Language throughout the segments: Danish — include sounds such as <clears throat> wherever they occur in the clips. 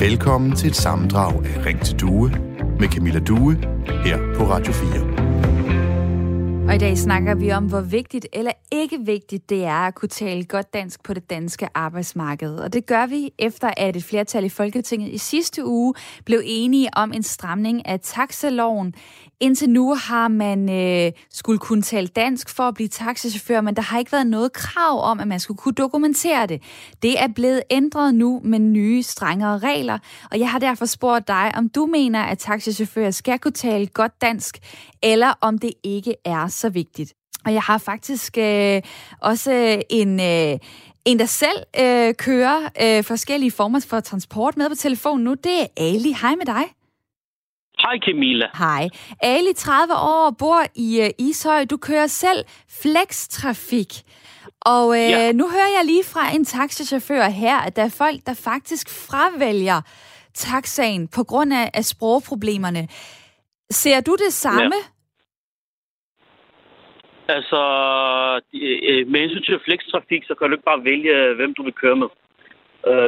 Velkommen til et sammendrag af Ring til Due med Camilla Due her på Radio 4. Og i dag snakker vi om, hvor vigtigt eller ikke vigtigt det er at kunne tale godt dansk på det danske arbejdsmarked. Og det gør vi efter, at et flertal i Folketinget i sidste uge blev enige om en stramning af taxaloven. Indtil nu har man øh, skulle kunne tale dansk for at blive taxichauffør, men der har ikke været noget krav om, at man skulle kunne dokumentere det. Det er blevet ændret nu med nye, strengere regler, og jeg har derfor spurgt dig, om du mener, at taxichauffører skal kunne tale godt dansk, eller om det ikke er så vigtigt. Og jeg har faktisk øh, også en... Øh, en, der selv øh, kører øh, forskellige former for transport med på telefonen nu, det er Ali. Hej med dig. Hej Camilla. Hej. Ali, 30 år, bor i uh, Ishøj. Du kører selv flextrafik. Og uh, ja. nu hører jeg lige fra en taxichauffør her, at der er folk, der faktisk fravælger taxaen på grund af, af sprogproblemerne. Ser du det samme? Ja. Altså, øh, med hensyn til flextrafik, så kan du ikke bare vælge, hvem du vil køre med.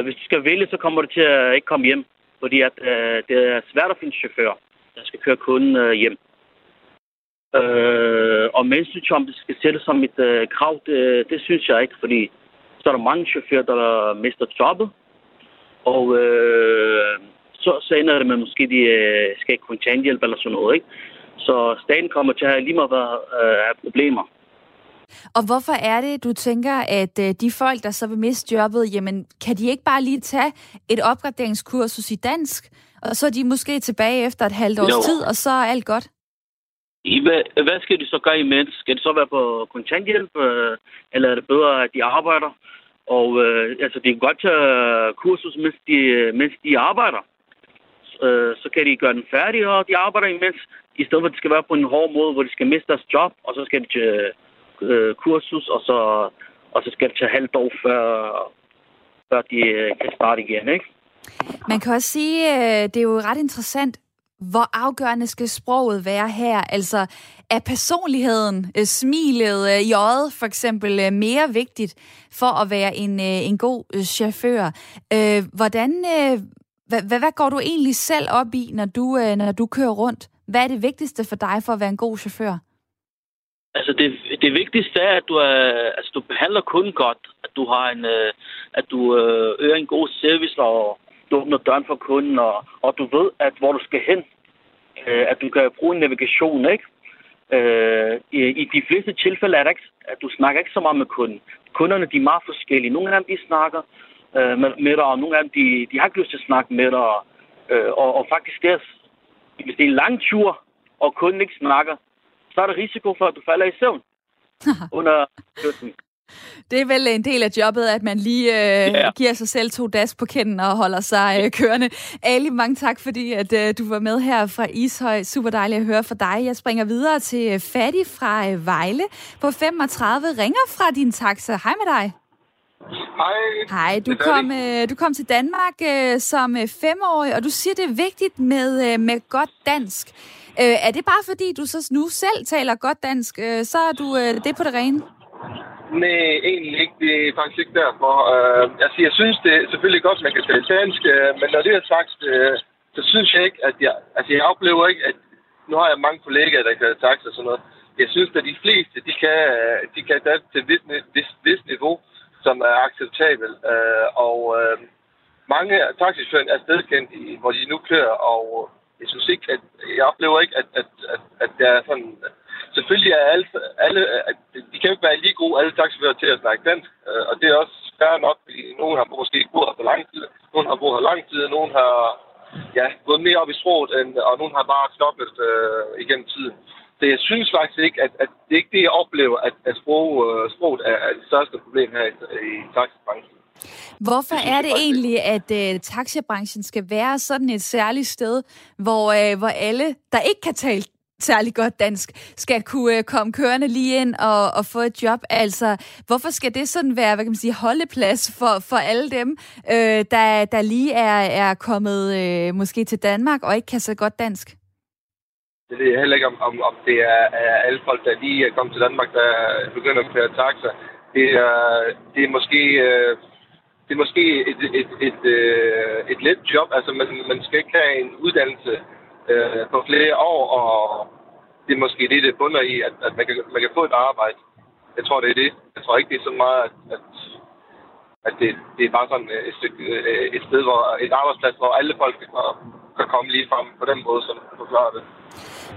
Hvis du skal vælge, så kommer du til at ikke komme hjem fordi at, øh, det er svært at finde chauffør, der skal køre kunden øh, hjem. Øh, og mens det skal sættes som et øh, krav, det, det synes jeg ikke, fordi så er der mange chauffører, der mister jobbet, og øh, så, så ender det med, måske de øh, skal ikke kontanthjælp eller sådan noget, ikke? Så staten kommer til at have lige meget øh, problemer. Og hvorfor er det, du tænker, at øh, de folk, der så vil miste jobbet, jamen, kan de ikke bare lige tage et opgraderingskursus i dansk, og så er de måske tilbage efter et halvt års jo. tid, og så er alt godt? Hvad, hvad skal de så gøre imens? Skal de så være på kontanthjælp, øh, eller er det bedre, at de arbejder? Og øh, altså, de kan godt tage kursus, mens de, mens de arbejder. Øh, så kan de gøre den færdig, og de arbejder imens, i stedet for at de skal være på en hård måde, hvor de skal miste deres job, og så skal de til øh, kursus, og så, og så skal det tage halvt år, før, før de øh, kan starte igen, ikke? Man kan også sige, øh, det er jo ret interessant, hvor afgørende skal sproget være her? Altså, er personligheden, øh, smilet øh, i øjet for eksempel mere vigtigt for at være en, en god chauffør? Hvordan, hvad, hvad går du egentlig selv op i, når du, når du kører rundt? Hvad er det vigtigste for dig for at være en god chauffør? Altså det, det vigtigste er, at du, er, altså, du behandler kunden godt, at du har en, at du øger en god service, og du åbner døren for kunden, og, og du ved, at hvor du skal hen, øh, at du kan bruge en navigation, ikke? Øh, i, I de fleste tilfælde er det ikke, at du snakker ikke så meget med kunden. Kunderne, de er meget forskellige. Nogle af dem, de snakker øh, med, med dig, og nogle af dem, de, de har ikke lyst til at snakke med dig. Øh, og, og faktisk, det er, hvis det er en lang tur, og kunden ikke snakker, så er der risiko for, at du falder i søvn <laughs> under kørslen. Det er vel en del af jobbet, at man lige øh, yeah. giver sig selv to das på kinden og holder sig øh, kørende. Ali, mange tak, fordi at, øh, du var med her fra Ishøj. Super dejligt at høre fra dig. Jeg springer videre til øh, Fatty fra øh, Vejle på 35. Ringer fra din taxa. Hej med dig. Hej. Hej, du kom, øh, du kom til Danmark øh, som øh, femårig, og du siger, det er vigtigt med, øh, med godt dansk. Øh, er det bare fordi, du så nu selv taler godt dansk, øh, så er du øh, det på det rene? Nej, egentlig ikke. Det er faktisk ikke derfor. Uh, altså, jeg synes det er selvfølgelig godt, at man kan tale dansk, uh, men når det er sagt, uh, så synes jeg ikke, at jeg... Altså, jeg oplever ikke, at... Nu har jeg mange kollegaer, der kan taxa og sådan noget. Jeg synes, at de fleste, de kan, de kan dansk til et vis, vis, vis niveau, som er acceptabelt. Uh, og uh, mange taxichauffører er stedkendt, hvor de nu kører, og jeg synes ikke, at jeg oplever ikke, at, at, at, at der er sådan... Selvfølgelig er alle, alle de kan jo ikke være lige gode, alle taxifører til at snakke dansk, øh, og det er også fair nok, fordi nogen har måske boet her for lang tid, nogen har boet her lang tid, nogen har ja, gået mere op i sproget, end, og nogen har bare knoklet øh, igennem tiden. Så jeg synes faktisk ikke, at, at det er ikke det, jeg oplever, at, at sprog, øh, sproget er, er det største problem her i, i taxibranchen. Hvorfor er det egentlig, at uh, taxibranchen skal være sådan et særligt sted, hvor, uh, hvor alle, der ikke kan tale særlig godt dansk, skal kunne øh, komme kørende lige ind og, og få et job. Altså, hvorfor skal det sådan være, hvad kan man sige, holdeplads for, for alle dem, øh, der, der lige er, er kommet øh, måske til Danmark og ikke kan så godt dansk? Det ved jeg heller ikke, om, om, om det er, er alle folk, der lige er kommet til Danmark, der begynder at køre taxa. Det er, det er måske... Øh, det er måske et, et, et, et, et let job. Altså, man, man skal ikke have en uddannelse øh, på flere år, og det er måske det, det bunder i, at, at man, kan, man kan få et arbejde. Jeg tror, det er det. Jeg tror ikke, det er så meget, at, at, at det, det er bare sådan et, stykke, øh, et sted, hvor et arbejdsplads, hvor alle folk kan, kan komme lige frem på den måde, som du forklarer det.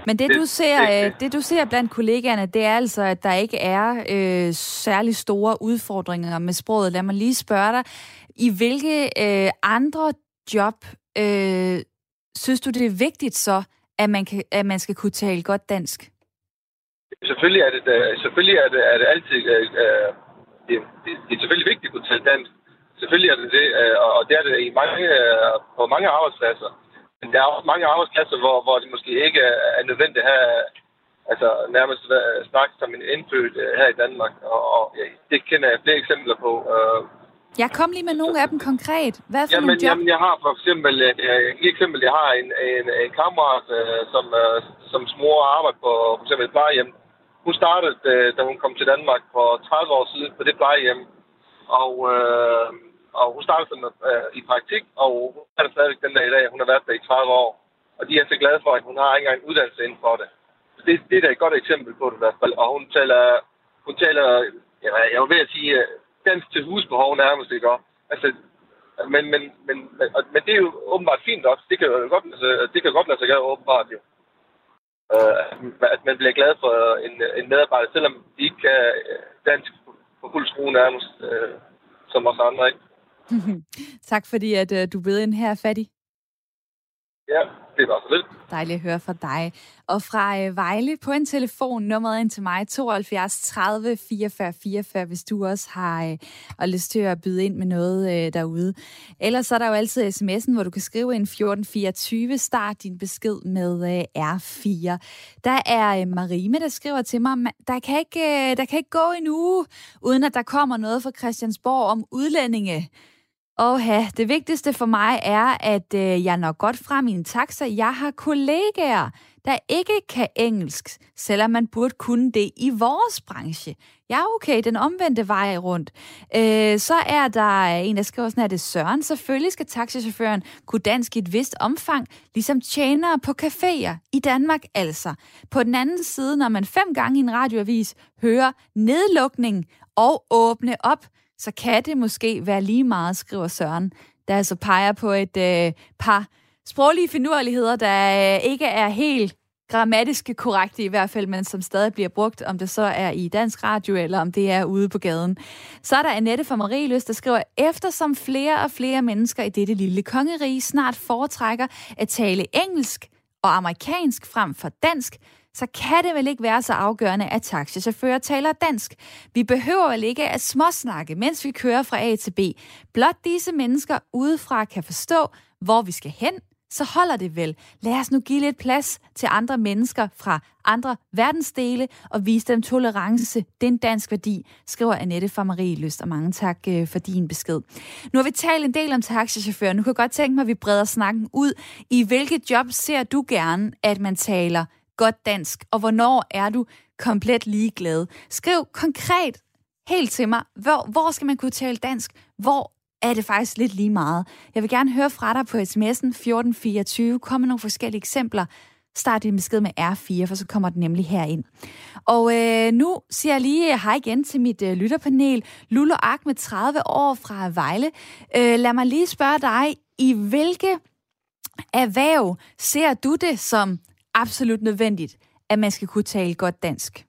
Men det, det, du ser, det, øh, det, du ser blandt kollegaerne, det er altså, at der ikke er øh, særlig store udfordringer med sproget. Lad mig lige spørge dig, i hvilke øh, andre job øh, synes du, det er vigtigt så, at man, kan, at man skal kunne tale godt dansk? Selvfølgelig er det, selvfølgelig er det, er det altid... Øh, øh, det, det, det er selvfølgelig vigtigt at kunne tale dansk. Selvfølgelig er det det, øh, og det er det i mange, øh, på mange arbejdspladser. Men der er også mange arbejdspladser, hvor, hvor det måske ikke er nødvendigt at have altså nærmest øh, snakke som en indfødt øh, her i Danmark. Og, og ja, det kender jeg flere eksempler på. Øh, jeg kom lige med nogle af dem konkret. Hvad for jamen, job? Jamen, jeg har for eksempel, øh, eksempel, jeg har en, en, en kammerat, som, som smor arbejder på for eksempel et plejehjem. Hun startede, da hun kom til Danmark for 30 år siden på det plejehjem. Og øh, og hun startede som, øh, i praktik, og hun er stadigvæk den der i dag. Hun har været der i 30 år. Og de er så glade for, at hun har ikke engang en uddannelse inden for det. Så det, det er da et godt eksempel på det i hvert fald. Og hun taler, hun taler ja, jeg vil ved at sige, øh, dansk til husbehov nærmest, ikke? Altså, men, men, men, men, men det er jo åbenbart fint også. Det kan jo godt, altså, det kan godt lade sig gøre åbenbart jo. Uh, at man bliver glad for en, en medarbejder, selvom de ikke kan dansk på fuld skrue nærmest, uh, som os andre, ikke? <laughs> tak fordi, at uh, du blev ind her, Fattig. Ja, det var så lidt. Dejligt at høre fra dig. Og fra øh, Vejle på en telefon, nummeret ind til mig, 72 30 44 44, hvis du også har øh, og lyst til at byde ind med noget øh, derude. Ellers så er der jo altid sms'en, hvor du kan skrive ind 1424, start din besked med øh, R4. Der er øh, Marime, der skriver til mig, der kan, ikke, øh, der kan ikke gå en uge, uden at der kommer noget fra Christiansborg om udlændinge. Åh, det vigtigste for mig er, at øh, jeg når godt frem i en taxa. Jeg har kollegaer, der ikke kan engelsk, selvom man burde kunne det i vores branche. Ja, okay, den omvendte vej rundt. Øh, så er der en, der skriver sådan her, det er Søren. Selvfølgelig skal taxichaufføren kunne dansk i et vist omfang, ligesom tjenere på caféer i Danmark altså. På den anden side, når man fem gange i en radioavis hører nedlukning og åbne op, så kan det måske være lige meget, skriver Søren, der altså peger på et øh, par sproglige finurligheder, der øh, ikke er helt grammatiske korrekte i hvert fald, men som stadig bliver brugt, om det så er i dansk radio, eller om det er ude på gaden. Så er der Annette fra Marieløs, der skriver, eftersom flere og flere mennesker i dette lille kongerige snart foretrækker at tale engelsk og amerikansk frem for dansk, så kan det vel ikke være så afgørende, at taxichauffører taler dansk. Vi behøver vel ikke at småsnakke, mens vi kører fra A til B. Blot disse mennesker udefra kan forstå, hvor vi skal hen, så holder det vel. Lad os nu give lidt plads til andre mennesker fra andre verdensdele og vise dem tolerance. Det er en dansk værdi, skriver Annette fra Marie Lyst, og mange tak øh, for din besked. Nu har vi talt en del om taxichauffører. Nu kan jeg godt tænke mig, at vi breder snakken ud. I hvilket job ser du gerne, at man taler godt dansk, og hvornår er du komplet ligeglad? Skriv konkret helt til mig, hvor, hvor skal man kunne tale dansk? Hvor er det faktisk lidt lige meget? Jeg vil gerne høre fra dig på sms'en 1424. Kom med nogle forskellige eksempler. Start din besked med R4, for så kommer den nemlig herind. Og øh, nu siger jeg lige hej igen til mit øh, lytterpanel. Lullo med 30 år fra Vejle. Øh, lad mig lige spørge dig, i hvilke erhverv ser du det som absolut nødvendigt, at man skal kunne tale godt dansk?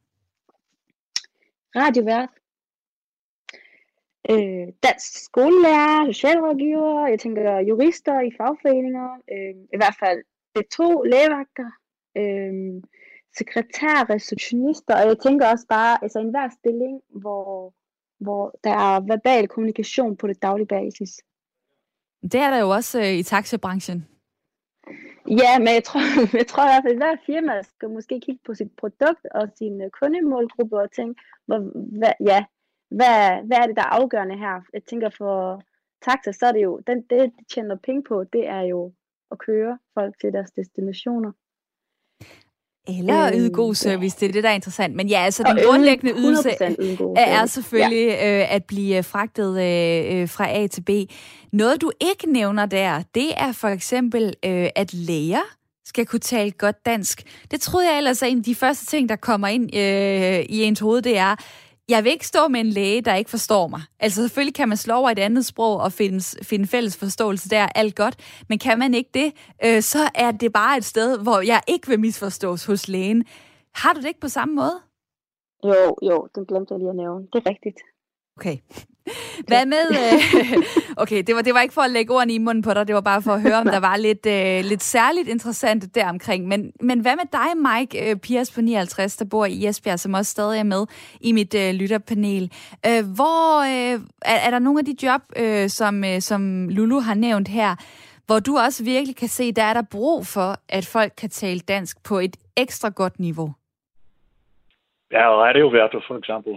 Radiovært. Øh, dansk skolelærer, socialrådgiver, jeg tænker jurister i fagforeninger, øh, i hvert fald det to lægevagter, øh, sekretær, receptionister, og jeg tænker også bare, altså enhver stilling, hvor, hvor der er verbal kommunikation på det daglige basis. Det er der jo også øh, i taxabranchen. Ja, men jeg tror, <laughs> jeg tror i hvert fald, at hver firma skal måske kigge på sit produkt og sin øh, kundemålgruppe og tænke, hvor, hvad, ja, hvad, hvad er det, der er afgørende her? Jeg tænker for taxa, så er det jo, den, det de tjener penge på, det er jo at køre folk til deres destinationer. Eller at yde god øhm, service, det er det, der er interessant. Men ja, altså den grundlæggende ydelse er selvfølgelig ja. øh, at blive fragtet øh, fra A til B. Noget, du ikke nævner der, det er for eksempel, øh, at læger skal kunne tale godt dansk. Det troede jeg ellers er en af de første ting, der kommer ind øh, i ens hoved, det er, jeg vil ikke stå med en læge, der ikke forstår mig. Altså selvfølgelig kan man slå over et andet sprog og finde, finde fælles forståelse der, alt godt. Men kan man ikke det, øh, så er det bare et sted, hvor jeg ikke vil misforstås hos lægen. Har du det ikke på samme måde? Jo, jo, den glemte jeg lige at nævne. Det er rigtigt. Okay. Hvad med... Øh, <laughs> okay, det var, det var ikke for at lægge ordene i munden på dig, det var bare for at høre, om <laughs> der var lidt, øh, lidt særligt interessant deromkring. Men, men hvad med dig, Mike øh, Piers på 59, der bor i Esbjerg, som også stadig er med i mit øh, lytterpanel? Øh, hvor øh, er, er der nogle af de job, øh, som, øh, som Lulu har nævnt her, hvor du også virkelig kan se, der er der brug for, at folk kan tale dansk på et ekstra godt niveau? Ja, radioværter for eksempel.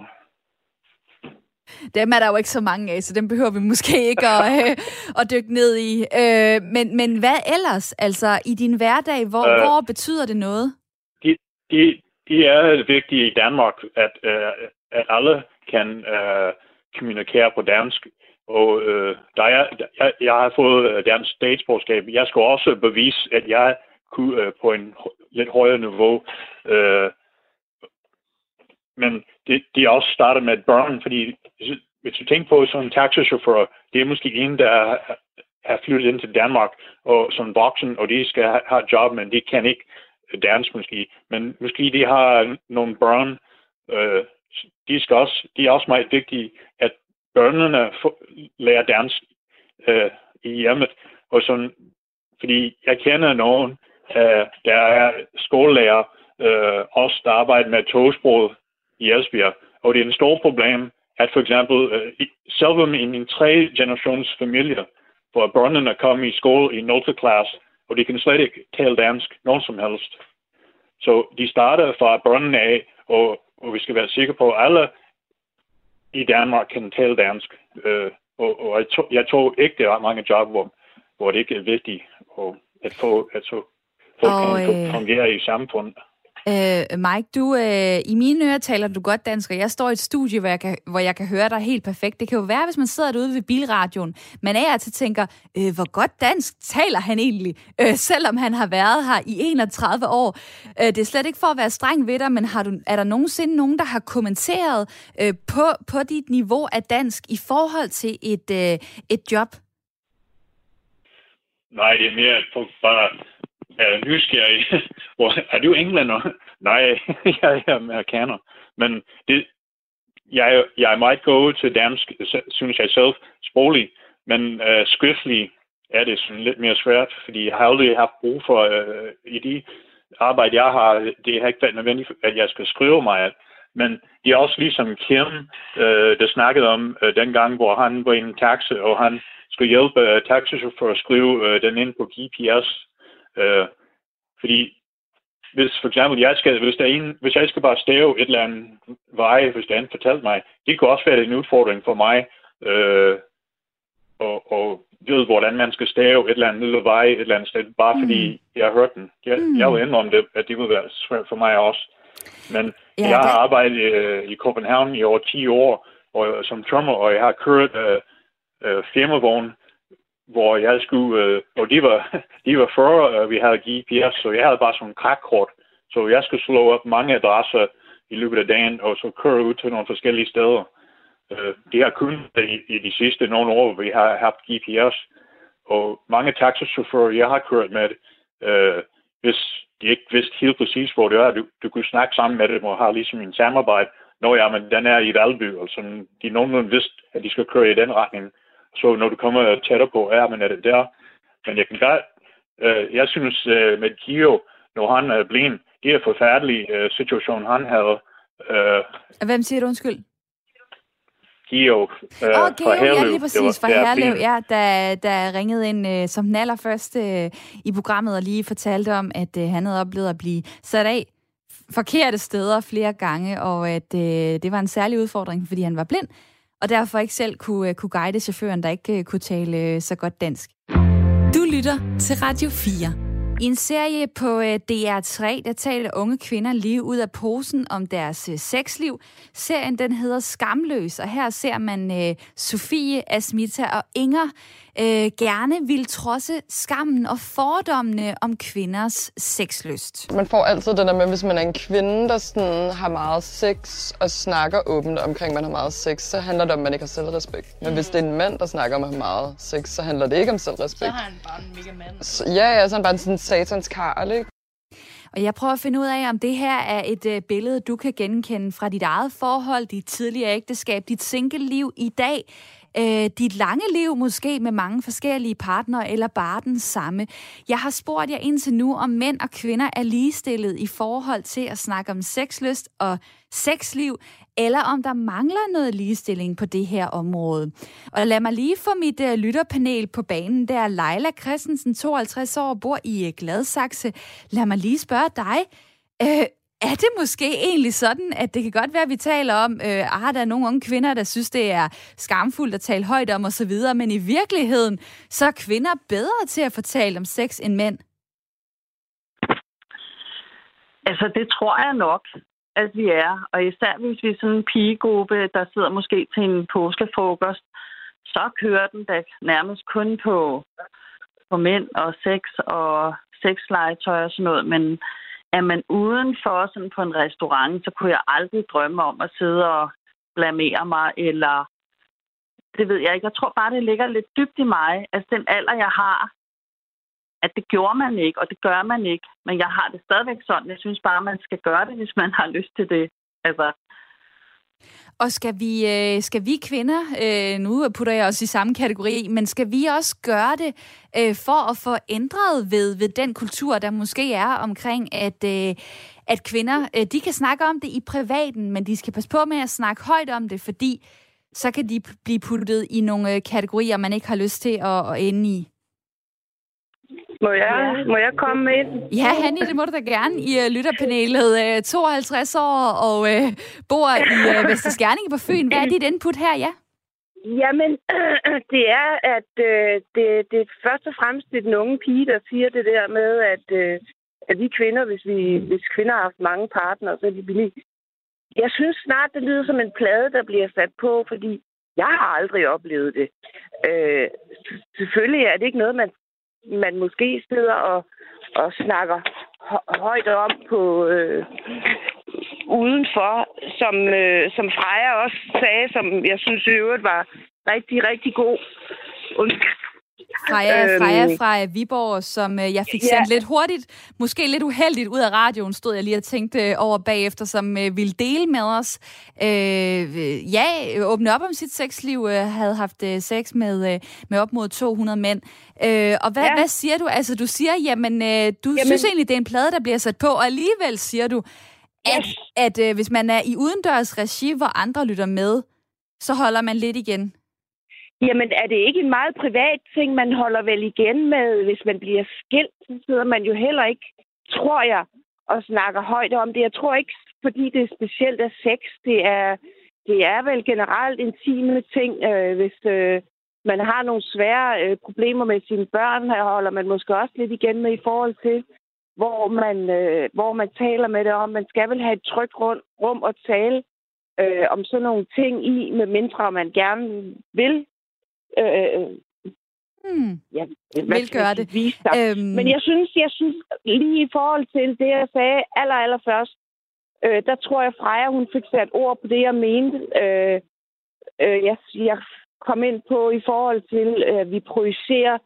Dem er der jo ikke så mange af, så dem behøver vi måske <laughs> ikke at, øh, at dykke ned i. Øh, men, men hvad ellers? Altså, i din hverdag, hvor, øh, hvor betyder det noget? De, de, de er vigtige i Danmark, at, øh, at alle kan øh, kommunikere på dansk. Og øh, der er, jeg, jeg har fået dansk statsborgerskab. Jeg skal også bevise, at jeg kunne øh, på en lidt højere niveau øh, men det, de også starter med børn, fordi hvis du tænker på sådan en taxichauffør, det er måske en, der har flyttet ind til Danmark og som voksen, og de skal have et job, men de kan ikke dansk måske. Men måske de har nogle børn, øh, de, skal også, de er også meget vigtige, at børnene får, lærer dansk øh, i hjemmet. Og sådan, fordi jeg kender nogen, øh, der er skolelærer, øh, også der arbejder med togsproget, i Esbjerg. Og det er en stor problem, at for eksempel uh, selvom i en tre generations familie, hvor børnene kommer i skole i 0. klasse, og de kan slet ikke tale dansk, nogen som helst. Så de starter fra børnene af, og, og vi skal være sikre på, at alle i Danmark kan tale dansk. Uh, og, og jeg, to, jeg tror ikke, der er mange job, hvor, hvor det ikke er vigtigt at få, at så folk og, kan øh... fungere i samfundet. Øh, Mike, du, øh, i mine ører taler du godt dansk, og jeg står i et studie, hvor jeg, kan, hvor jeg kan høre dig helt perfekt. Det kan jo være, hvis man sidder derude ved bilradioen, man er til tænker, øh, hvor godt dansk taler han egentlig, øh, selvom han har været her i 31 år. Øh, det er slet ikke for at være streng ved dig, men har du, er der nogensinde nogen, der har kommenteret øh, på, på dit niveau af dansk i forhold til et, øh, et job? Nej, det er mere, at bare er nysgerrig. <laughs> Hvor, er du englænder? <laughs> Nej, <laughs> jeg er amerikaner. Men det, jeg, jeg er meget god til dansk, synes jeg selv, sproglig. Men uh, skriftlig er det sådan lidt mere svært, fordi jeg har aldrig haft brug for, uh, i de arbejde, jeg har, det har ikke været nødvendigt, at jeg skal skrive mig. Men det er også ligesom Kim, uh, der snakkede om uh, dengang, hvor han var i en taxa, og han skulle hjælpe uh, taxichauffør at skrive uh, den ind på GPS Øh, fordi hvis for eksempel jeg skal, hvis, der er en, hvis jeg skal bare stave et eller andet vej, hvis der er en fortalt mig, det kunne også være en udfordring for mig, øh, og, og ved, hvordan man skal stave et eller andet lille vej et eller andet sted, bare mm. fordi jeg har hørt den. Jeg, mm. jeg vil indrømme det, at det vil være svært for mig også. Men ja, jeg har det... arbejdet øh, i Copenhagen i over 10 år og, som trommer, og jeg har kørt øh, øh, firmavogn hvor jeg skulle, øh, og de var, <laughs> de var før øh, vi havde GPS, så jeg havde bare sådan en krakkort, så jeg skulle slå op mange adresser i løbet af dagen, og så køre ud til nogle forskellige steder. Øh, det har kun i, i de sidste nogle år, vi har haft GPS, og mange taxichauffører, jeg har kørt med, øh, hvis de ikke vidste helt præcis, hvor det er, du, du kunne snakke sammen med dem og have ligesom en samarbejde. Nå ja, men den er i Valby, altså de nogenlunde vidste, at de skal køre i den retning. Så når du kommer tættere på, ja, men er det der? Men jeg kan godt, øh, jeg synes øh, med Gio, når han er blind, det er forfærdelig øh, situation, han havde. Øh, Hvem siger du undskyld? Gio, øh, oh, Geo, fra Herlev. Ja, lige præcis, fra Herlev, ja, der, der ringede ind øh, som den allerførste øh, i programmet og lige fortalte om, at øh, han havde oplevet at blive sat af forkerte steder flere gange, og at øh, det var en særlig udfordring, fordi han var blind, og derfor ikke selv kunne, øh, kunne guide chaufføren, der ikke øh, kunne tale øh, så godt dansk. Du lytter til Radio 4. I en serie på øh, DR3, der taler unge kvinder lige ud af posen om deres øh, sexliv. Serien den hedder Skamløs, og her ser man uh, Sofie, Asmita og Inger uh, gerne vil trodse skammen og fordommene om kvinders sexlyst. Man får altid det der med, hvis man er en kvinde, der sådan har meget sex og snakker åbent omkring, at man har meget sex, så handler det om, at man ikke har selvrespekt. Men hvis det er en mand, der snakker om at have meget sex, så handler det ikke om selvrespekt. Så har han bare en mega mand. Så, ja, ja, så er han bare sådan satans karl, ikke? Og jeg prøver at finde ud af, om det her er et øh, billede, du kan genkende fra dit eget forhold, dit tidligere ægteskab, dit single-liv i dag, øh, dit lange liv måske med mange forskellige partnere, eller bare den samme. Jeg har spurgt jer indtil nu, om mænd og kvinder er ligestillet i forhold til at snakke om sexlyst og sexliv, eller om der mangler noget ligestilling på det her område. Og lad mig lige få mit uh, lytterpanel på banen. Der er Leila Christensen, 52 år, bor i uh, Gladsaxe. Lad mig lige spørge dig. Uh, er det måske egentlig sådan, at det kan godt være, at vi taler om, øh, at der er nogle unge kvinder, der synes, det er skamfuldt at tale højt om osv., men i virkeligheden, så er kvinder bedre til at fortælle om sex end mænd? Altså, det tror jeg nok at vi er. Og især hvis vi er sådan en pigegruppe, der sidder måske til en påskefrokost, så kører den da nærmest kun på, på mænd og sex og sexlegetøj og sådan noget. Men er man udenfor sådan på en restaurant, så kunne jeg aldrig drømme om at sidde og blamere mig, eller det ved jeg ikke. Jeg tror bare, det ligger lidt dybt i mig. Altså den alder, jeg har, at det gjorde man ikke, og det gør man ikke. Men jeg har det stadigvæk sådan. Jeg synes bare, man skal gøre det, hvis man har lyst til det. Altså, og skal vi, øh, skal vi kvinder, øh, nu putter jeg os i samme kategori, men skal vi også gøre det øh, for at få ændret ved, ved den kultur, der måske er omkring, at, øh, at kvinder, øh, de kan snakke om det i privaten, men de skal passe på med at snakke højt om det, fordi så kan de blive puttet i nogle øh, kategorier, man ikke har lyst til at, at ende i. Må jeg, må jeg komme med ind? Ja, Hanni, det må du da gerne i uh, lytterpanelet. Uh, 52 år og uh, bor i <laughs> uh, Vesterskærninge på Fyn. Hvad er dit input her, ja? Jamen, øh, <clears throat> det er, at øh, det, det er først og fremmest det den unge pige, der siger det der med, at, øh, at vi kvinder, hvis, vi, hvis kvinder har haft mange partnere, så er de billige. Jeg synes snart, det lyder som en plade, der bliver sat på, fordi jeg har aldrig oplevet det. Øh, selvfølgelig er det ikke noget, man man måske sidder og, og snakker højt om på øh, udenfor, som, øh, som Freja også sagde, som jeg synes i øvrigt var rigtig, rigtig god. Freja, øhm, Freja fra Viborg, som øh, jeg fik sendt ja. lidt hurtigt, måske lidt uheldigt ud af radioen, stod jeg lige og tænkte over bagefter, som øh, ville dele med os. Øh, ja, åbne op om sit sexliv, øh, havde haft sex med, med op mod 200 mænd. Øh, og hvad, ja. hvad siger du? Altså, du siger, jamen, du jamen, synes egentlig, det er en plade, der bliver sat på, og alligevel siger du, at, yes. at øh, hvis man er i udendørs regi, hvor andre lytter med, så holder man lidt igen. Jamen, er det ikke en meget privat ting, man holder vel igen med, hvis man bliver skilt? Så sidder man jo heller ikke, tror jeg, og snakker højt om det. Jeg tror ikke, fordi det er specielt af sex. Det er, det er vel generelt intime ting. Øh, hvis øh, man har nogle svære øh, problemer med sine børn, her holder man måske også lidt igen med i forhold til, hvor man, øh, hvor man taler med det om. Man skal vel have et trygt rum at tale øh, om sådan nogle ting i, med mindre man gerne vil Øh, hmm. ja, vil gøre det. Vise øhm... Men jeg synes, jeg synes lige i forhold til det, jeg sagde aller, aller først, øh, der tror jeg, Freja, hun fik sat ord på det, jeg mente. Øh, øh, jeg, jeg kom ind på i forhold til, at øh, vi projicerer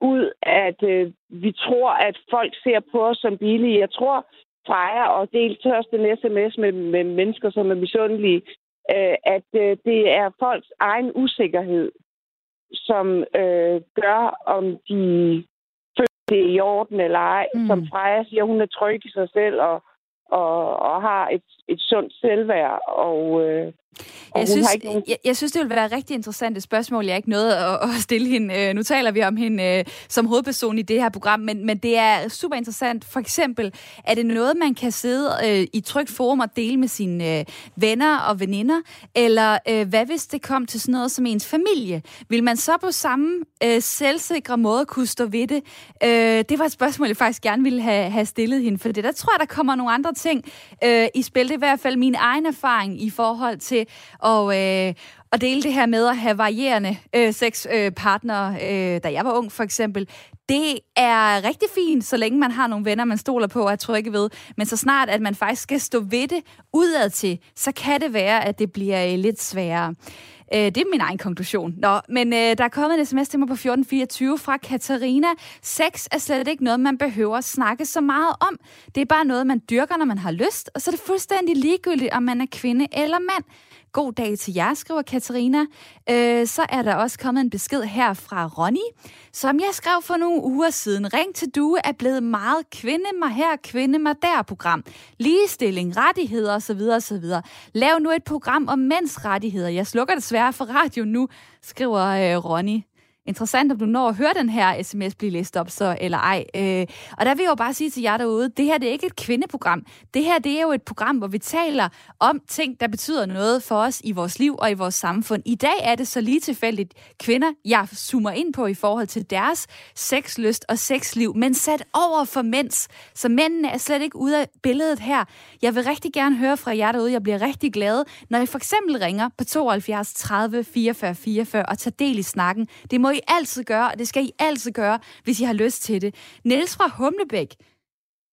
ud, at øh, vi tror, at folk ser på os som billige. Jeg tror, Freja og delt tørst en sms med, med mennesker, som er misundelige, øh, at øh, det er folks egen usikkerhed, som øh, gør, om de føler det i orden eller ej. Mm. Som Freja siger, hun er tryg i sig selv og, og, og har et, et sundt selvværd. Og, øh, Jeg synes, nogen... jeg, jeg synes, det ville være et rigtig interessant spørgsmål. Jeg ikke noget at, at stille hende. Øh, nu taler vi om hende øh, som hovedperson i det her program, men, men det er super interessant. For eksempel, er det noget, man kan sidde øh, i trygt forum og dele med sine øh, venner og veninder? Eller øh, hvad hvis det kom til sådan noget som ens familie? Vil man så på samme øh, selvsikre måde kunne stå ved det? Øh, det var et spørgsmål, jeg faktisk gerne ville have, have stillet hende, for det der tror jeg, der kommer nogle andre ting øh, i spil. Det er i hvert fald min egen erfaring i forhold til og, øh, og dele det her med at have varierende øh, sexpartnere, øh, øh, da jeg var ung for eksempel, det er rigtig fint, så længe man har nogle venner, man stoler på og er trygge ved. Men så snart, at man faktisk skal stå ved det udad til, så kan det være, at det bliver øh, lidt sværere. Øh, det er min egen konklusion. Nå, men øh, der er kommet en sms til mig på 1424 fra Katarina. Sex er slet ikke noget, man behøver at snakke så meget om. Det er bare noget, man dyrker, når man har lyst, og så er det fuldstændig ligegyldigt, om man er kvinde eller mand. God dag til jer, skriver Katarina. Øh, så er der også kommet en besked her fra Ronny, som jeg skrev for nogle uger siden. Ring til Due er blevet meget kvinde mig her, kvinde mig der program. Ligestilling, rettigheder osv. osv. Lav nu et program om mænds rettigheder. Jeg slukker desværre for radio nu, skriver øh, Ronny. Interessant, om du når at høre den her sms blive læst op, så eller ej. Øh, og der vil jeg jo bare sige til jer derude, det her det er ikke et kvindeprogram. Det her det er jo et program, hvor vi taler om ting, der betyder noget for os i vores liv og i vores samfund. I dag er det så lige tilfældigt kvinder, jeg zoomer ind på i forhold til deres sexlyst og sexliv, men sat over for mænds. Så mændene er slet ikke ude af billedet her. Jeg vil rigtig gerne høre fra jer derude. Jeg bliver rigtig glad, når I for eksempel ringer på 72 30 44 44 og tager del i snakken. Det må i altid gøre, og det skal I altid gøre, hvis I har lyst til det. Niels fra Humlebæk,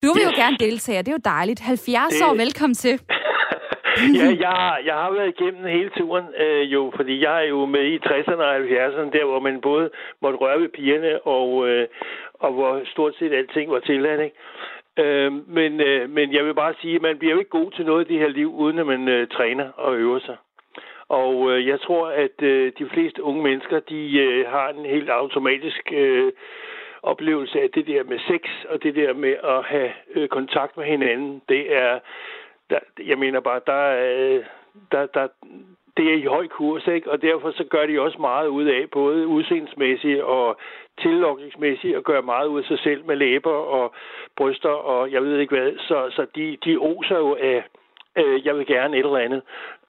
du vil jo gerne deltage, det er jo dejligt. 70 det... år, velkommen til. <laughs> ja, jeg, jeg har været igennem hele turen, øh, jo, fordi jeg er jo med i 60'erne og 70'erne, der hvor man både måtte røre ved pigerne, og, øh, og hvor stort set alting var tilladt, ikke? Øh, men, øh, men jeg vil bare sige, at man bliver jo ikke god til noget i det her liv, uden at man øh, træner og øver sig. Og øh, jeg tror, at øh, de fleste unge mennesker, de øh, har en helt automatisk øh, oplevelse af det der med sex, og det der med at have øh, kontakt med hinanden. Det er, der, jeg mener bare, der, øh, der, der, det er i høj kurs, ikke? og derfor så gør de også meget ud af, både udseendsmæssigt og tillokningsmæssigt, at gøre meget ud af sig selv med læber og bryster, og jeg ved ikke hvad. Så, så de, de oser jo af, øh, jeg vil gerne et eller andet.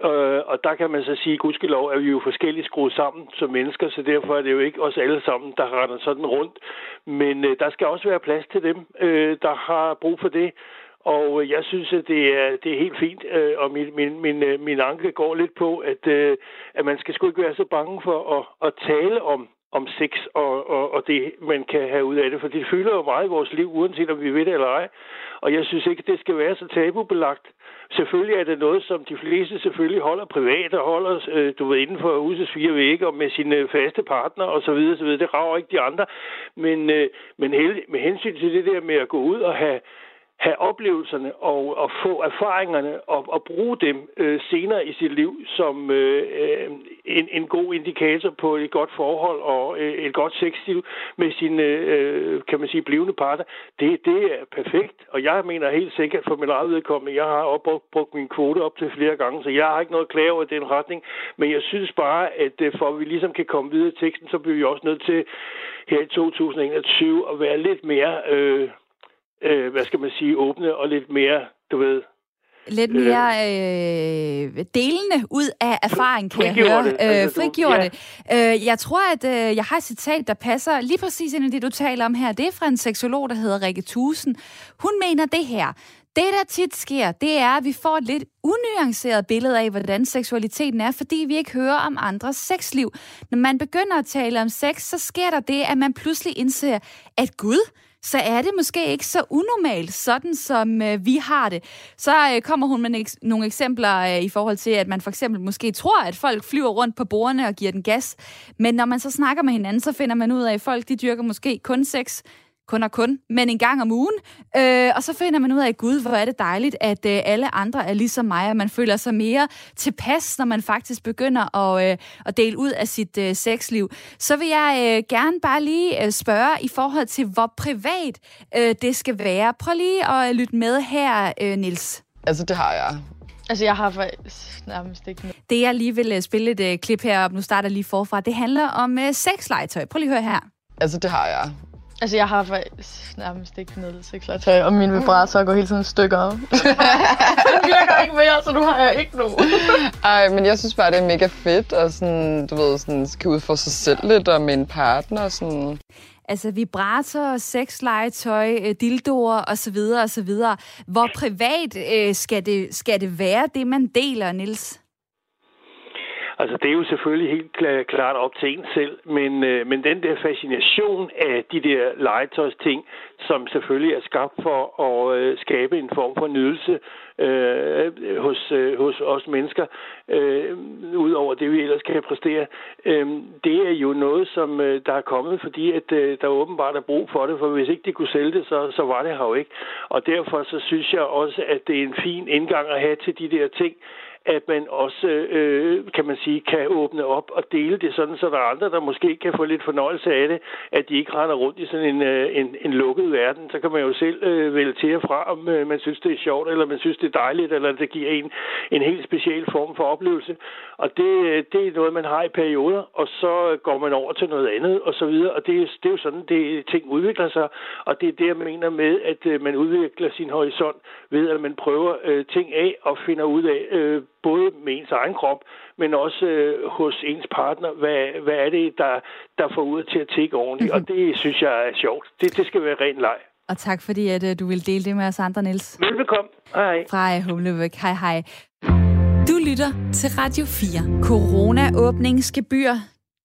Øh, og der kan man så sige, gudskelov er vi jo forskelligt skruet sammen som mennesker, så derfor er det jo ikke os alle sammen, der render sådan rundt. Men øh, der skal også være plads til dem, øh, der har brug for det. Og øh, jeg synes, at det er, det er helt fint, øh, og min, min, min, øh, min anke går lidt på, at, øh, at man skal sgu ikke være så bange for at, at tale om om sex og, og, og det, man kan have ud af det, for det fylder jo meget i vores liv, uanset om vi ved det eller ej. Og jeg synes ikke, det skal være så tabubelagt. Selvfølgelig er det noget, som de fleste selvfølgelig holder privat og holder, øh, du ved, inden for husets fire vægge og med sine faste partner og så videre, så videre. Det rager ikke de andre. Men, øh, men med hensyn til det der med at gå ud og have have oplevelserne og, og få erfaringerne og, og bruge dem øh, senere i sit liv som øh, øh en, en god indikator på et godt forhold og øh, et godt sexliv med sine, øh, kan man sige, blivende parter. Det, det er perfekt, og jeg mener helt sikkert for min eget vedkommende, jeg har opbrugt brugt min kvote op til flere gange, så jeg har ikke noget at klage over den retning, men jeg synes bare, at øh, for at vi ligesom kan komme videre i teksten, så bliver vi også nødt til her i 2021 at være lidt mere... Øh, øh, hvad skal man sige, åbne og lidt mere, du ved, lidt mere øh, delende ud af erfaring, kan jeg høre. Det, altså, øh, frigjorde ja. Øh, jeg tror, at øh, jeg har et citat, der passer lige præcis ind i det, du taler om her. Det er fra en seksolog, der hedder Rikke Thusen. Hun mener det her. Det, der tit sker, det er, at vi får et lidt unuanceret billede af, hvordan seksualiteten er, fordi vi ikke hører om andres sexliv. Når man begynder at tale om sex, så sker der det, at man pludselig indser, at Gud, så er det måske ikke så unormalt, sådan som øh, vi har det. Så øh, kommer hun med eks- nogle eksempler øh, i forhold til, at man for eksempel måske tror, at folk flyver rundt på bordene og giver den gas. Men når man så snakker med hinanden, så finder man ud af, at folk de dyrker måske kun sex kun og kun, men en gang om ugen. Øh, og så finder man ud af, gud, hvor er det dejligt, at øh, alle andre er ligesom mig, og man føler sig mere tilpas, når man faktisk begynder at, øh, at dele ud af sit øh, sexliv. Så vil jeg øh, gerne bare lige øh, spørge i forhold til, hvor privat øh, det skal være. Prøv lige at lytte med her, øh, Nils. Altså, det har jeg Altså, jeg har faktisk nærmest ikke noget. Det, jeg lige vil øh, spille et uh, klip herop, nu starter lige forfra, det handler om uh, sexlegetøj. Prøv lige at høre her. Altså, det har jeg. Altså, jeg har faktisk nærmest ikke noget sexlegetøj, og min vibrator går hele tiden stykker. <laughs> Den virker ikke mere, så nu har jeg ikke nogen. <laughs> Ej, men jeg synes bare, det er mega fedt, og sådan, du ved, sådan, kan udfordre sig selv lidt, og med en partner, sådan. Altså vibrator, sexlegetøj, øh, dildoer osv. osv. Hvor privat øh, skal, det, skal det være, det man deler, Nils? Altså, det er jo selvfølgelig helt klart op til en selv, men, øh, men den der fascination af de der legetøjsting, som selvfølgelig er skabt for at øh, skabe en form for nydelse øh, hos, øh, hos os mennesker, øh, ud over det, vi ellers kan præstere, øh, det er jo noget, som øh, der er kommet, fordi at øh, der åbenbart er brug for det, for hvis ikke de kunne sælge det, så, så var det her jo ikke. Og derfor så synes jeg også, at det er en fin indgang at have til de der ting, at man også, øh, kan man sige, kan åbne op og dele det sådan, så der er andre, der måske kan få lidt fornøjelse af det, at de ikke render rundt i sådan en, øh, en, en lukket verden. Så kan man jo selv øh, vælge til og fra, om øh, man synes, det er sjovt, eller man synes, det er dejligt, eller det giver en en helt speciel form for oplevelse. Og det, øh, det er noget, man har i perioder, og så går man over til noget andet, og så videre. Og det, det er jo sådan, det ting udvikler sig, og det er det, jeg mener med, at øh, man udvikler sin horisont ved, at man prøver øh, ting af og finder ud af, øh, både med ens egen krop, men også øh, hos ens partner. Hvad, hvad er det, der, der får ud til at tække ordentligt? Mm-hmm. Og det synes jeg er sjovt. Det, det skal være ren leg. Og tak fordi, at uh, du vil dele det med os andre, Niels. Velbekomme. Hej. Fra uh, Humlebæk. Hej hej. Du lytter til Radio 4. Corona-åbningsgebyr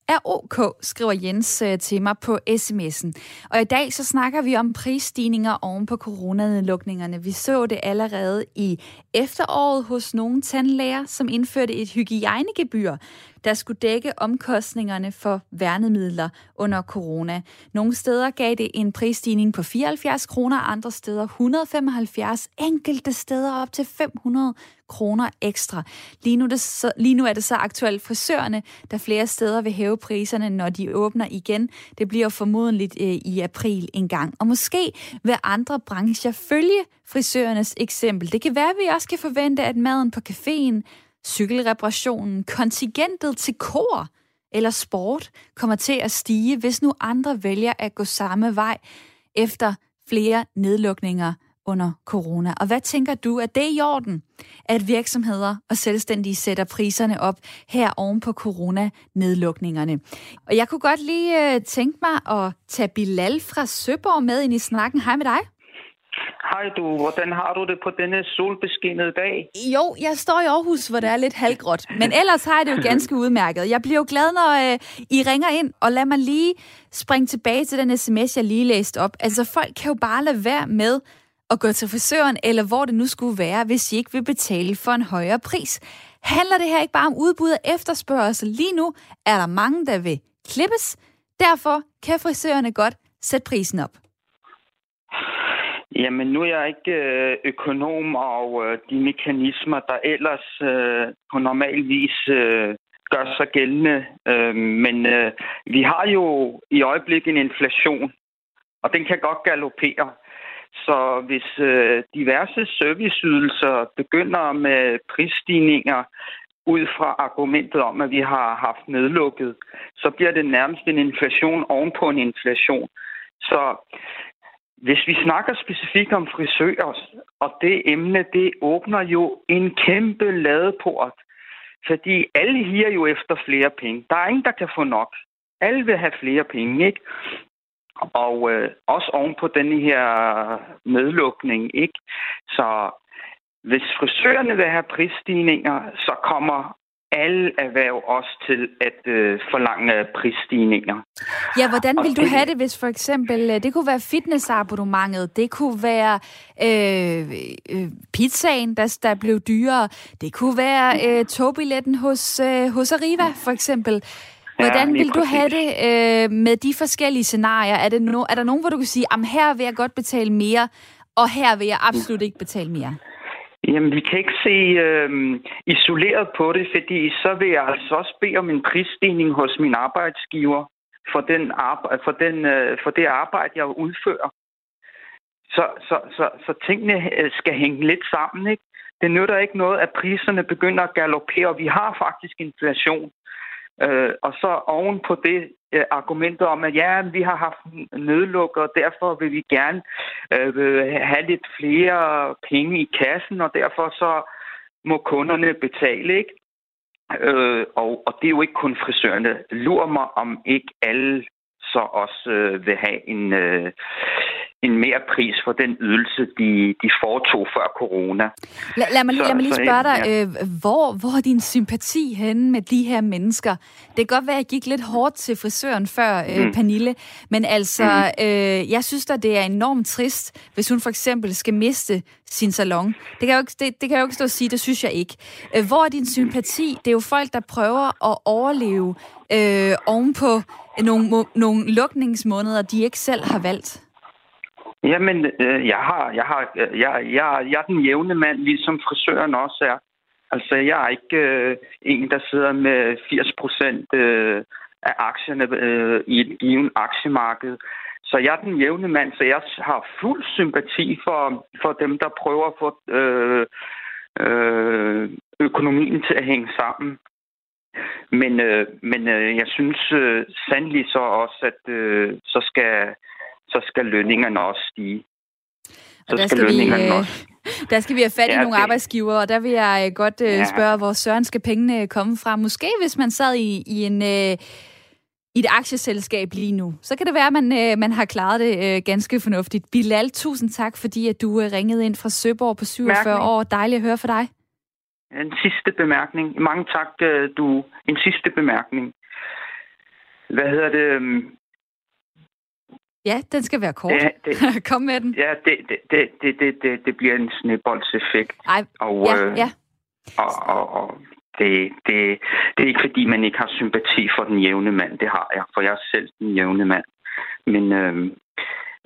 er ok, skriver Jens øh, til mig på sms'en. Og i dag så snakker vi om prisstigninger oven på coronanedlukningerne. Vi så det allerede i efteråret hos nogle tandlæger, som indførte et hygiejnegebyr, der skulle dække omkostningerne for værnemidler under corona. Nogle steder gav det en prisstigning på 74 kroner, andre steder 175, enkelte steder op til 500 kroner ekstra. Lige nu, det så, lige nu er det så aktuelt frisørerne, der flere steder vil hæve priserne, når de åbner igen. Det bliver formodentligt øh, i april en gang. Og måske vil andre brancher følge frisørernes eksempel. Det kan være, at vi også kan forvente, at maden på caféen, cykelreparationen, kontingentet til kor eller sport kommer til at stige, hvis nu andre vælger at gå samme vej efter flere nedlukninger under corona. Og hvad tænker du, at det er i orden, at virksomheder og selvstændige sætter priserne op her oven på corona-nedlukningerne? Og jeg kunne godt lige øh, tænke mig at tage Bilal fra Søborg med ind i snakken. Hej med dig. Hej du, hvordan har du det på denne solbeskinnede dag? Jo, jeg står i Aarhus, hvor det er lidt halvgråt. Men ellers har jeg det jo <laughs> ganske udmærket. Jeg bliver jo glad, når øh, I ringer ind, og lad mig lige springe tilbage til den sms, jeg lige læste op. Altså, folk kan jo bare lade være med at gå til frisøren, eller hvor det nu skulle være, hvis I ikke vil betale for en højere pris. Handler det her ikke bare om udbud og efterspørgsel? Lige nu er der mange, der vil klippes. Derfor kan frisørerne godt sætte prisen op. Jamen, nu er jeg ikke øh, økonom, og øh, de mekanismer, der ellers øh, på normal vis øh, gør sig gældende. Øh, men øh, vi har jo i øjeblikket en inflation, og den kan godt galopere. Så hvis øh, diverse serviceydelser begynder med prisstigninger ud fra argumentet om, at vi har haft nedlukket, så bliver det nærmest en inflation ovenpå en inflation. Så hvis vi snakker specifikt om frisører, og det emne, det åbner jo en kæmpe ladeport. Fordi alle higer jo efter flere penge. Der er ingen, der kan få nok. Alle vil have flere penge, ikke? Og øh, også oven på den her nedlukning, ikke? Så hvis frisørerne vil have prisstigninger, så kommer alle erhverv også til at øh, forlange prisstigninger. Ja, hvordan vil du det, have det, hvis for eksempel, øh, det kunne være fitnessabonnementet, det kunne være øh, øh, pizzaen, der, der blev dyrere, det kunne være øh, togbilletten hos, øh, hos Arriva for eksempel. Hvordan ja, vil du præcis. have det øh, med de forskellige scenarier? Er, det no, er der nogen, hvor du kan sige, at her vil jeg godt betale mere, og her vil jeg absolut ikke betale mere? Jamen, vi kan ikke se øh, isoleret på det, fordi så vil jeg altså også bede om en prisstigning hos min arbejdsgiver for, den arbe- for, den, øh, for det arbejde, jeg udfører. Så, så, så, så tingene øh, skal hænge lidt sammen, ikke? det nytter ikke noget, at priserne begynder at galopere. Vi har faktisk inflation. Øh, og så oven på det øh, argumentet om, at ja, vi har haft nedlukket, og derfor vil vi gerne øh, have lidt flere penge i kassen, og derfor så må kunderne betale, ikke? Øh, og, og det er jo ikke kun frisørerne. Lur mig, om ikke alle så også øh, vil have en, øh, en mere pris for den ydelse, de, de foretog før corona. La, lad, mig, så, lad mig lige spørge dig, ja. øh, hvor, hvor er din sympati henne med de her mennesker? Det kan godt være, at jeg gik lidt hårdt til frisøren før, øh, mm. Pernille, men altså, mm. øh, jeg synes da, det er enormt trist, hvis hun for eksempel skal miste sin salon. Det kan jo ikke, det, det kan jeg jo ikke stå og sige, det synes jeg ikke. Øh, hvor er din sympati? Det er jo folk, der prøver at overleve øh, ovenpå nogle, nogle lukningsmåneder, de ikke selv har valgt. Jamen, øh, jeg har, jeg har, øh, jeg, jeg, jeg er den jævne mand, ligesom frisøren også er. Altså, jeg er ikke øh, en, der sidder med 80 procent øh, af aktierne øh, i et givet aktiemarked. Så jeg er den jævne mand, så jeg har fuld sympati for, for dem, der prøver at få øh, øh, økonomien til at hænge sammen. Men, øh, men øh, jeg synes øh, sandelig så også, at øh, så skal så skal lønningerne også stige. Så og der skal, skal lønningerne vi, øh, også. <laughs> Der skal vi have fat i ja, nogle det. arbejdsgiver, og der vil jeg øh, godt uh, ja. spørge, hvor søren skal pengene komme fra? Måske hvis man sad i, i en... Uh, i et aktieselskab lige nu. Så kan det være, at man, øh, man har klaret det øh, ganske fornuftigt. Bilal, tusind tak, fordi at du øh, ringede ind fra Søborg på 47 Mærkning. år. Dejligt at høre fra dig. En sidste bemærkning. Mange tak, du. En sidste bemærkning. Hvad hedder det? Øhm, Ja, den skal være kort. Ja, det, <laughs> Kom med den. Ja, det, det, det, det, det, det bliver en sneboldseffekt. Ej, og, ja, øh, ja. Og, og, og det, det, det er ikke fordi, man ikke har sympati for den jævne mand. Det har jeg, for jeg er selv den jævne mand. Men, øh,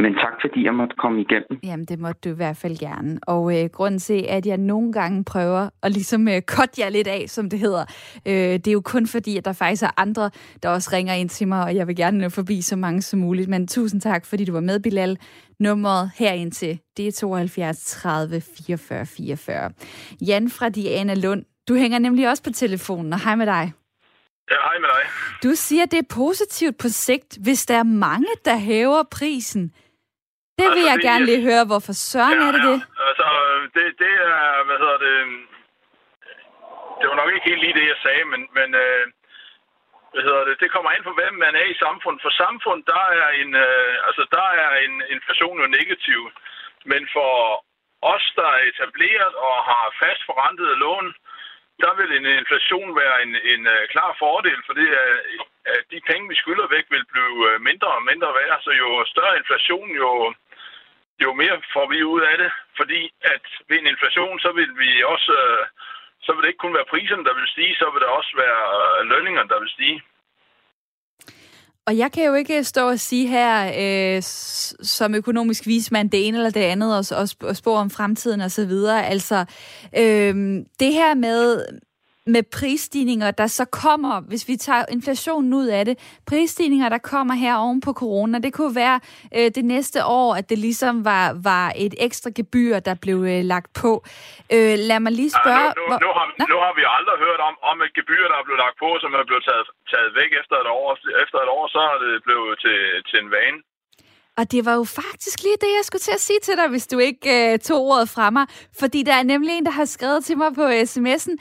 men tak, fordi jeg måtte komme igennem. Jamen, det måtte du i hvert fald gerne. Og øh, grunden til, at jeg nogle gange prøver at ligesom øh, kotte jer lidt af, som det hedder, øh, det er jo kun fordi, at der faktisk er andre, der også ringer ind til mig, og jeg vil gerne nå forbi så mange som muligt. Men tusind tak, fordi du var med, Bilal. Nummeret herind til, det er 72 30 44 44. Jan fra Diana Lund, du hænger nemlig også på telefonen, og hej med dig. Ja, hej med dig. Du siger, at det er positivt på sigt, hvis der er mange, der hæver prisen. Det vil altså, jeg det, gerne lige høre. Hvorfor søren ja, er det ja. det? Altså, det, det er, hvad hedder det... Det var nok ikke helt lige det, jeg sagde, men, men øh, hvad hedder det, det kommer ind på, hvem man er i samfundet. For samfundet, der er en, øh, altså, der er en inflation jo negativ. Men for os, der er etableret og har fast forrentet lån, der vil en inflation være en, en uh, klar fordel, for det øh, er, at de penge, vi skylder væk, vil blive uh, mindre og mindre værd. Så jo større inflation, jo, jo mere får vi ud af det. Fordi at ved en inflation, så vil vi også, uh, så vil det ikke kun være priserne, der vil stige, så vil det også være lønningerne, der vil stige. Og jeg kan jo ikke stå og sige her, øh, som økonomisk vismand, det ene eller det andet, og, og, og spå om fremtiden osv. Altså, øh, det her med, med prisstigninger, der så kommer, hvis vi tager inflationen ud af det, prisstigninger, der kommer her oven på corona, det kunne være øh, det næste år, at det ligesom var, var et ekstra gebyr, der blev øh, lagt på. Øh, lad mig lige spørge... Ja, nu, nu, nu, har, nu har vi aldrig hørt om, om et gebyr, der er blevet lagt på, som er blevet taget, taget væk efter et år. Efter et år, så er det blevet til, til en vane. Og det var jo faktisk lige det, jeg skulle til at sige til dig, hvis du ikke øh, tog ordet fra mig. Fordi der er nemlig en, der har skrevet til mig på sms'en,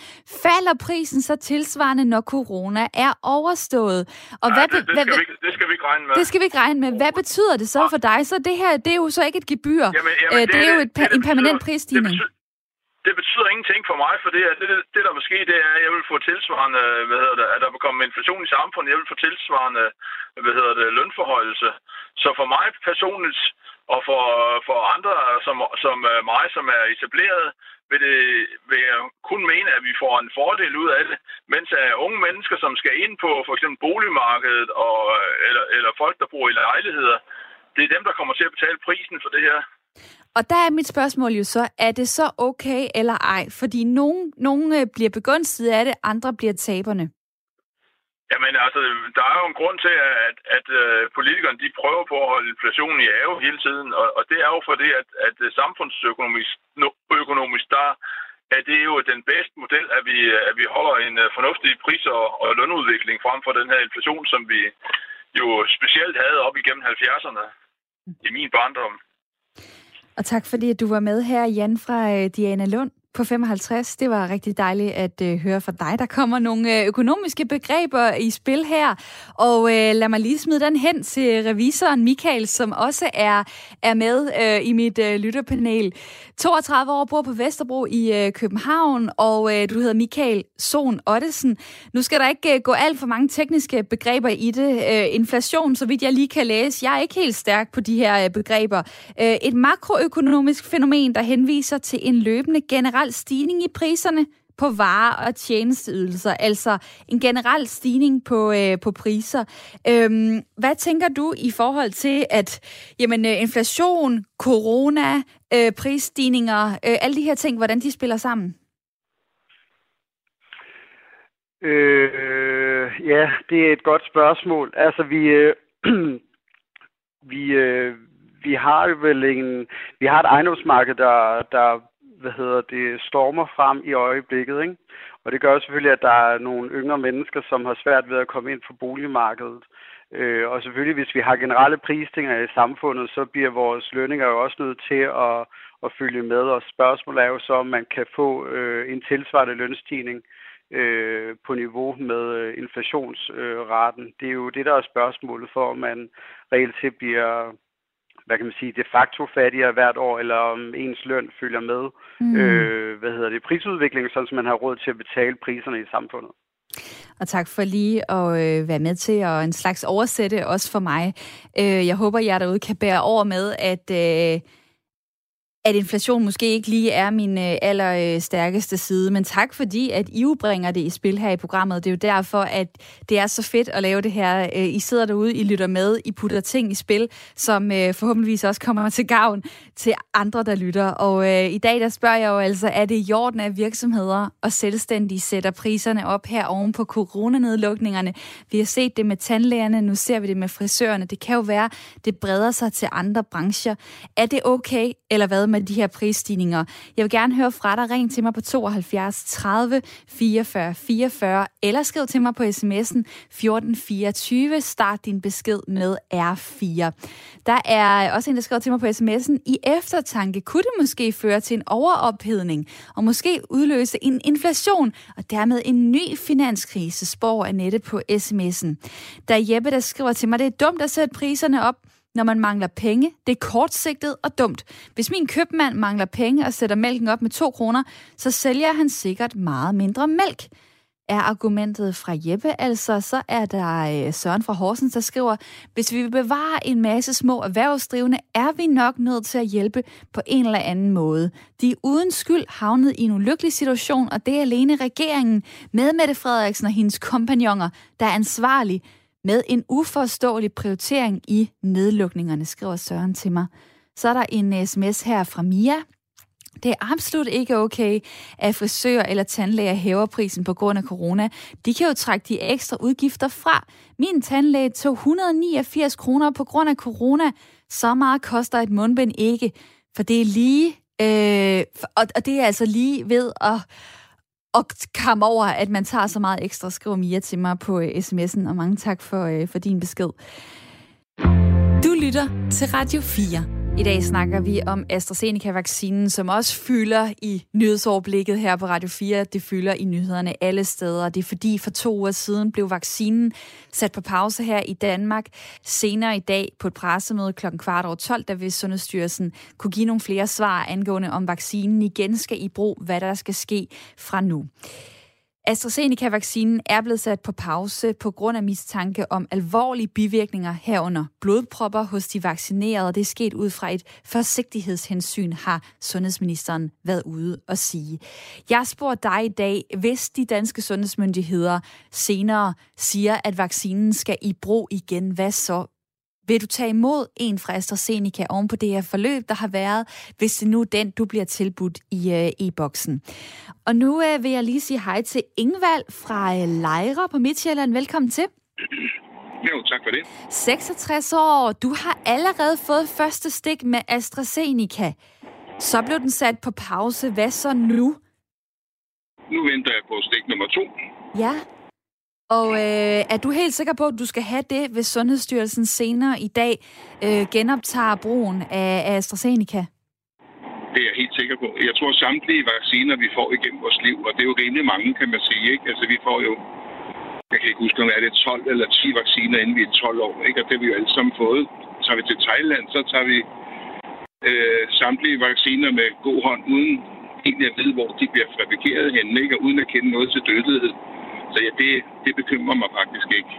falder prisen så tilsvarende, når corona er overstået? Og Nej, hvad, det, det, hvad, skal vi, det skal vi ikke regne med. Det skal vi ikke regne med. Hvad betyder det så for dig? Så det her, det er jo så ikke et gebyr. Jamen, jamen, øh, det, det er jo et, det, en permanent prisstigning. Det betyder, det betyder ingenting for mig, for det, det, det der måske det er, at jeg vil få tilsvarende, hvad hedder det, at der vil komme inflation i samfundet, jeg vil få tilsvarende, hvad hedder det, lønforhøjelse. Så for mig personligt, og for, for andre som, som øh, mig, som er etableret, vil, det, vil jeg kun mene, at vi får en fordel ud af det, mens at unge mennesker, som skal ind på for eksempel boligmarkedet, og, øh, eller, eller folk, der bor i lejligheder, det er dem, der kommer til at betale prisen for det her. Og der er mit spørgsmål jo så, er det så okay eller ej? Fordi nogen, nogen øh, bliver begunstiget af det, andre bliver taberne. Jamen altså, der er jo en grund til, at, at, at øh, politikerne de prøver på at holde inflationen i ave hele tiden, og, og det er jo fordi, at, at øh, samfundsøkonomisk økonomisk, der, at det er jo den bedste model, at vi, at vi holder en uh, fornuftig pris- og, og lønudvikling frem for den her inflation, som vi jo specielt havde op igennem 70'erne i min barndom. Og tak fordi, at du var med her, Jan fra øh, Diana Lund på 55. Det var rigtig dejligt at øh, høre fra dig. Der kommer nogle øh, økonomiske begreber i spil her, og øh, lad mig lige smide den hen til revisoren Michael, som også er, er med øh, i mit øh, lytterpanel. 32 år, bor på Vesterbro i øh, København, og øh, du hedder Michael Son Ottesen. Nu skal der ikke øh, gå alt for mange tekniske begreber i det. Øh, inflation, så vidt jeg lige kan læse, jeg er ikke helt stærk på de her øh, begreber. Øh, et makroøkonomisk fænomen, der henviser til en løbende generel stigning i priserne på varer og tjenesteydelser, altså en generel stigning på, øh, på priser. Øhm, hvad tænker du i forhold til, at jamen, øh, inflation, corona, øh, prisstigninger, øh, alle de her ting, hvordan de spiller sammen? Øh, ja, det er et godt spørgsmål. Altså, vi, øh, <clears throat> vi, øh, vi har jo vel en, vi har et ejendomsmarked, der, der hvad hedder det, stormer frem i øjeblikket, ikke? Og det gør selvfølgelig, at der er nogle yngre mennesker, som har svært ved at komme ind på boligmarkedet. Øh, og selvfølgelig, hvis vi har generelle prisstigninger i samfundet, så bliver vores lønninger jo også nødt til at, at følge med. Og spørgsmålet er jo så, om man kan få øh, en tilsvarende lønstigning øh, på niveau med øh, inflationsraten. Det er jo det, der er spørgsmålet for, om man reelt set bliver hvad kan man sige, de facto fattigere hvert år, eller om ens løn følger med, mm. øh, hvad hedder det, prisudviklingen, sådan som man har råd til at betale priserne i samfundet. Og tak for lige at øh, være med til at en slags oversætte også for mig. Øh, jeg håber, jeg derude kan bære over med, at øh, at inflation måske ikke lige er min øh, allerstærkeste side, men tak fordi, at I bringer det i spil her i programmet. Det er jo derfor, at det er så fedt at lave det her. Øh, I sidder derude, I lytter med, I putter ting i spil, som øh, forhåbentligvis også kommer til gavn til andre, der lytter. Og øh, i dag, der spørger jeg jo altså, er det i orden, at virksomheder og selvstændige sætter priserne op her oven på coronanedlukningerne? Vi har set det med tandlægerne, nu ser vi det med frisørerne. Det kan jo være, det breder sig til andre brancher. Er det okay, eller hvad med de her prisstigninger. Jeg vil gerne høre fra dig. Ring til mig på 72 30 44 44, eller skriv til mig på sms'en 1424. Start din besked med R4. Der er også en, der skriver til mig på sms'en. I eftertanke kunne det måske føre til en overophedning, og måske udløse en inflation, og dermed en ny finanskrise, spår Annette på sms'en. Der er Jeppe, der skriver til mig, det er dumt at sætte priserne op, når man mangler penge. Det er kortsigtet og dumt. Hvis min købmand mangler penge og sætter mælken op med 2 kroner, så sælger han sikkert meget mindre mælk er argumentet fra Jeppe. Altså, så er der øh, Søren fra Horsens, der skriver, hvis vi vil bevare en masse små erhvervsdrivende, er vi nok nødt til at hjælpe på en eller anden måde. De er uden skyld havnet i en ulykkelig situation, og det er alene regeringen med Mette Frederiksen og hendes kompagnoner, der er ansvarlig med en uforståelig prioritering i nedlukningerne, skriver Søren til mig. Så er der en sms her fra Mia. Det er absolut ikke okay, at frisører eller tandlæger hæver prisen på grund af corona. De kan jo trække de ekstra udgifter fra. Min tandlæge tog 189 kroner på grund af corona. Så meget koster et mundbind ikke, for det er lige... Øh, og det er altså lige ved at og kam over, at man tager så meget ekstra, skriver Mia til mig på uh, sms'en, og mange tak for, uh, for din besked. Du lytter til Radio 4. I dag snakker vi om AstraZeneca-vaccinen, som også fylder i nyhedsoverblikket her på Radio 4. Det fylder i nyhederne alle steder. Det er fordi for to uger siden blev vaccinen sat på pause her i Danmark. Senere i dag på et pressemøde kl. kvart over 12, der vil Sundhedsstyrelsen kunne give nogle flere svar angående om vaccinen igen skal i brug, hvad der skal ske fra nu. AstraZeneca-vaccinen er blevet sat på pause på grund af mistanke om alvorlige bivirkninger herunder blodpropper hos de vaccinerede. Det er sket ud fra et forsigtighedshensyn, har sundhedsministeren været ude og sige. Jeg spurgte dig i dag, hvis de danske sundhedsmyndigheder senere siger, at vaccinen skal i brug igen, hvad så? Vil du tage imod en fra AstraZeneca oven på det her forløb, der har været, hvis det nu er den, du bliver tilbudt i uh, e-boksen? Og nu uh, vil jeg lige sige hej til Ingvald fra uh, Lejre på Midtjylland. Velkommen til. Jo, tak for det. 66 år. Du har allerede fået første stik med AstraZeneca. Så blev den sat på pause. Hvad så nu? nu venter jeg på stik nummer to. Ja. Og øh, er du helt sikker på, at du skal have det, hvis Sundhedsstyrelsen senere i dag øh, genoptager brugen af, af AstraZeneca? Det er jeg helt sikker på. Jeg tror samtlige vacciner, vi får igennem vores liv, og det er jo rimelig mange, kan man sige. Ikke? Altså, vi får jo, jeg kan ikke huske, om er det 12 eller 10 vacciner, inden vi er 12 år. Ikke? Og det har vi jo alle sammen fået. Så tager vi til Thailand, så tager vi øh, samtlige vacciner med god hånd, uden egentlig at vide, hvor de bliver fabrikeret henne, ikke? og uden at kende noget til dødelighed. Så ja, det, det bekymrer mig faktisk ikke.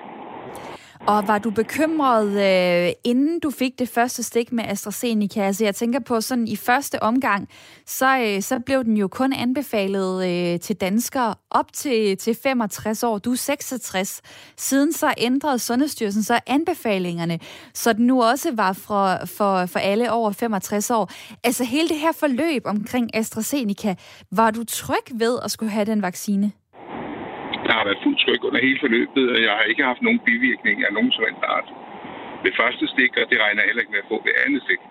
Og var du bekymret, øh, inden du fik det første stik med AstraZeneca? Altså jeg tænker på sådan i første omgang, så, øh, så blev den jo kun anbefalet øh, til danskere op til, til 65 år. Du er 66. Siden så ændrede Sundhedsstyrelsen så anbefalingerne, så den nu også var for, for, for alle over 65 år. Altså hele det her forløb omkring AstraZeneca, var du tryg ved at skulle have den vaccine? Der har været fuldt tryk under hele forløbet, og jeg har ikke haft nogen bivirkninger af nogen som helst art. Ved første stik, og det regner jeg heller ikke med at få ved andet stik.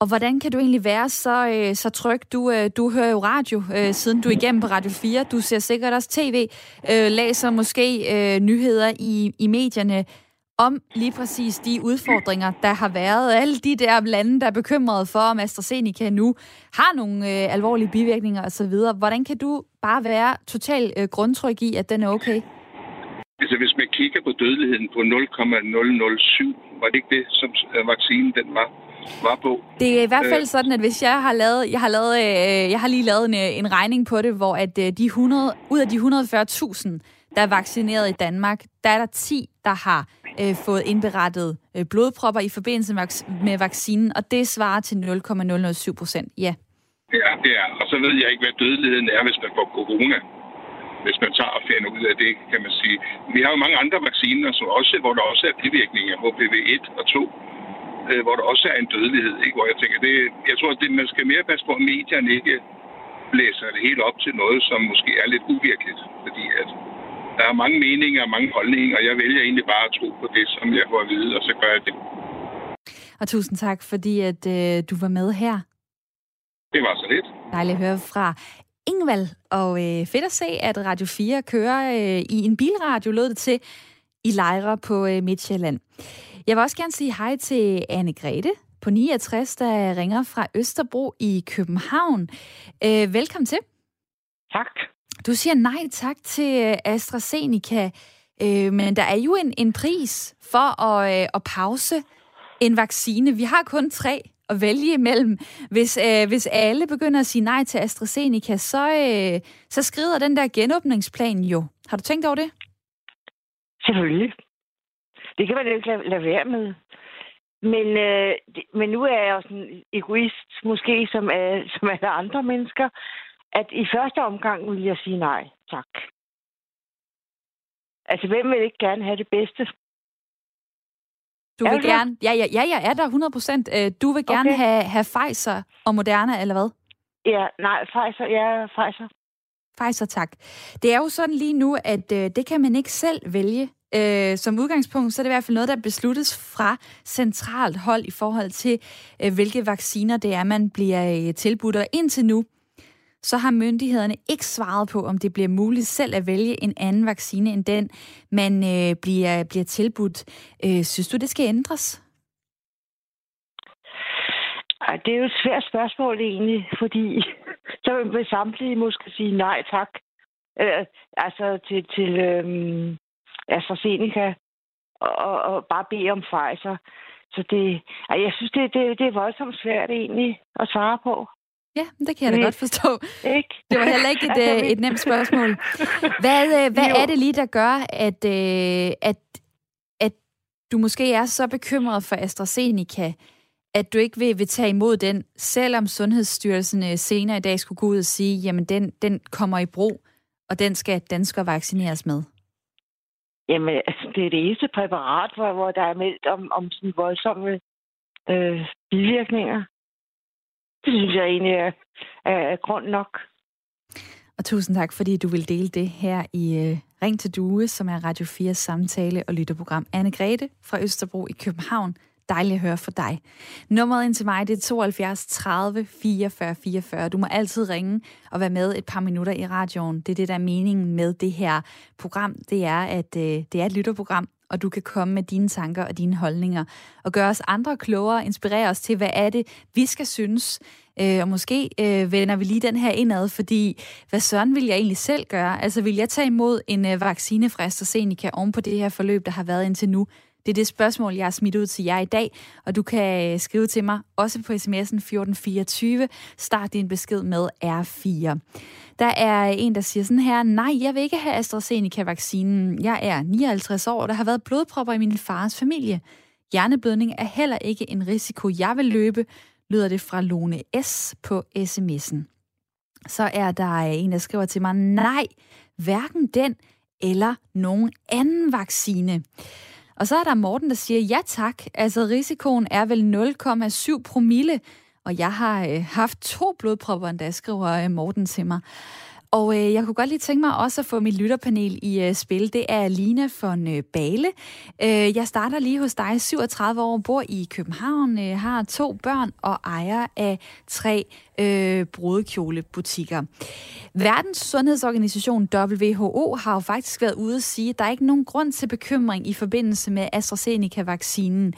Og hvordan kan du egentlig være så, øh, så tryg? Du, øh, du hører jo radio, øh, siden du er igennem på Radio 4. Du ser sikkert også tv, øh, læser måske øh, nyheder i, i medierne om lige præcis de udfordringer, der har været. Alle de der lande, der er bekymrede for, om AstraZeneca nu har nogle øh, alvorlige bivirkninger osv. Hvordan kan du bare være totalt øh, grundtryg i, at den er okay? Altså, hvis man kigger på dødeligheden på 0,007, var det ikke det, som øh, vaccinen den var? var på. Det er i hvert fald øh. sådan, at hvis jeg har lavet, jeg har lavet, øh, jeg har lige lavet en, en regning på det, hvor at øh, de 100, ud af de 140.000, der er vaccineret i Danmark, der er der 10, der har øh, fået indberettet øh, blodpropper i forbindelse med, med vaccinen, og det svarer til 0,007 procent. Ja. Ja, det er. Og så ved jeg ikke, hvad dødeligheden er, hvis man får corona. Hvis man tager og finder ud af det, kan man sige. Vi har jo mange andre vacciner, som også, hvor der også er bivirkninger, HPV 1 og 2, øh, hvor der også er en dødelighed. Ikke? Hvor jeg tænker, det, jeg tror, at det, man skal mere passe på, at medierne ikke blæser det helt op til noget, som måske er lidt uvirkeligt. Fordi at der er mange meninger og mange holdninger, og jeg vælger egentlig bare at tro på det, som jeg får at vide, og så gør jeg det. Og tusind tak, fordi at øh, du var med her. Det var så lidt. Dejligt at høre fra Ingvald, og øh, fedt at se, at Radio 4 kører øh, i en bilradio, lød det til, i lejre på øh, Midtjylland. Jeg vil også gerne sige hej til Anne Grete på 69, der ringer fra Østerbro i København. Øh, velkommen til. Tak. Du siger nej tak til øh, AstraZeneca, øh, men der er jo en, en pris for at, øh, at pause en vaccine. Vi har kun tre at vælge imellem. Hvis, øh, hvis alle begynder at sige nej til AstraZeneca, så, øh, så skrider den der genåbningsplan jo. Har du tænkt over det? Selvfølgelig. Det kan man ikke lade, lade være med. Men, øh, men nu er jeg jo sådan en egoist, måske som, er, som alle andre mennesker at i første omgang vil jeg sige nej, tak. Altså, hvem vil ikke gerne have det bedste? Du vil gerne... Ja, ja, ja, jeg er der 100 procent. Øh, du vil gerne okay. have, have Pfizer og Moderna, eller hvad? Ja, nej, Pfizer, ja, Pfizer. Pfizer, tak. Det er jo sådan lige nu, at øh, det kan man ikke selv vælge. Øh, som udgangspunkt, så er det i hvert fald noget, der besluttes fra centralt hold i forhold til, øh, hvilke vacciner det er, man bliver øh, tilbudt. Og indtil nu, så har myndighederne ikke svaret på, om det bliver muligt selv at vælge en anden vaccine end den, man øh, bliver, bliver tilbudt. Øh, synes du, det skal ændres? Ej, det er jo et svært spørgsmål egentlig, fordi så vil samtlige måske sige nej tak. Øh, altså til, til øh, AstraZeneca og, og bare bede om Pfizer. Så det, jeg synes, det, det, det er voldsomt svært egentlig at svare på. Ja, det kan jeg da godt forstå. Ikke? Det var heller ikke <laughs> et, øh, et nemt spørgsmål. <laughs> Hvad, øh, hvad er det lige, der gør, at, øh, at, at du måske er så bekymret for AstraZeneca, at du ikke vil, vil tage imod den, selvom Sundhedsstyrelsen senere i dag skulle gå ud og sige, jamen den, den kommer i brug, og den skal danskere vaccineres med? Jamen, altså, det er det eneste præparat, hvor, hvor der er meldt om, om sådan voldsomme øh, bivirkninger. Det synes jeg egentlig er, er grund nok. Og tusind tak, fordi du vil dele det her i øh, Ring til Due, som er Radio 4 samtale- og lytterprogram. Anne Grete fra Østerbro i København. Dejligt at høre fra dig. Nummeret ind til mig, det er 72 30 44 44. Du må altid ringe og være med et par minutter i radioen. Det er det, der er meningen med det her program. Det er, at øh, det er et lytterprogram, og du kan komme med dine tanker og dine holdninger, og gøre os andre klogere, inspirere os til, hvad er det, vi skal synes. Øh, og måske øh, vender vi lige den her indad, fordi hvad søren vil jeg egentlig selv gøre? Altså vil jeg tage imod en øh, vaccinefrist fra se, oven på det her forløb, der har været indtil nu? Det er det spørgsmål, jeg har smidt ud til jer i dag, og du kan øh, skrive til mig også på sms'en 1424. Start din besked med R4. Der er en, der siger sådan her, nej, jeg vil ikke have AstraZeneca-vaccinen. Jeg er 59 år, og der har været blodpropper i min fars familie. Hjerneblødning er heller ikke en risiko, jeg vil løbe, lyder det fra Lone S. på sms'en. Så er der øh, en, der skriver til mig, nej, hverken den eller nogen anden vaccine. Og så er der Morten, der siger, ja tak, altså risikoen er vel 0,7 promille, og jeg har øh, haft to blodpropper, endda, skriver øh, Morten til mig. Og øh, jeg kunne godt lige tænke mig også at få mit lytterpanel i øh, spil. Det er Lina von øh, Bale. Øh, jeg starter lige hos dig, 37 år, bor i København, øh, har to børn og ejer af tre øh, brudekjolebutikker. Verdens Sundhedsorganisation WHO har jo faktisk været ude at sige, at der er ikke nogen grund til bekymring i forbindelse med AstraZeneca-vaccinen.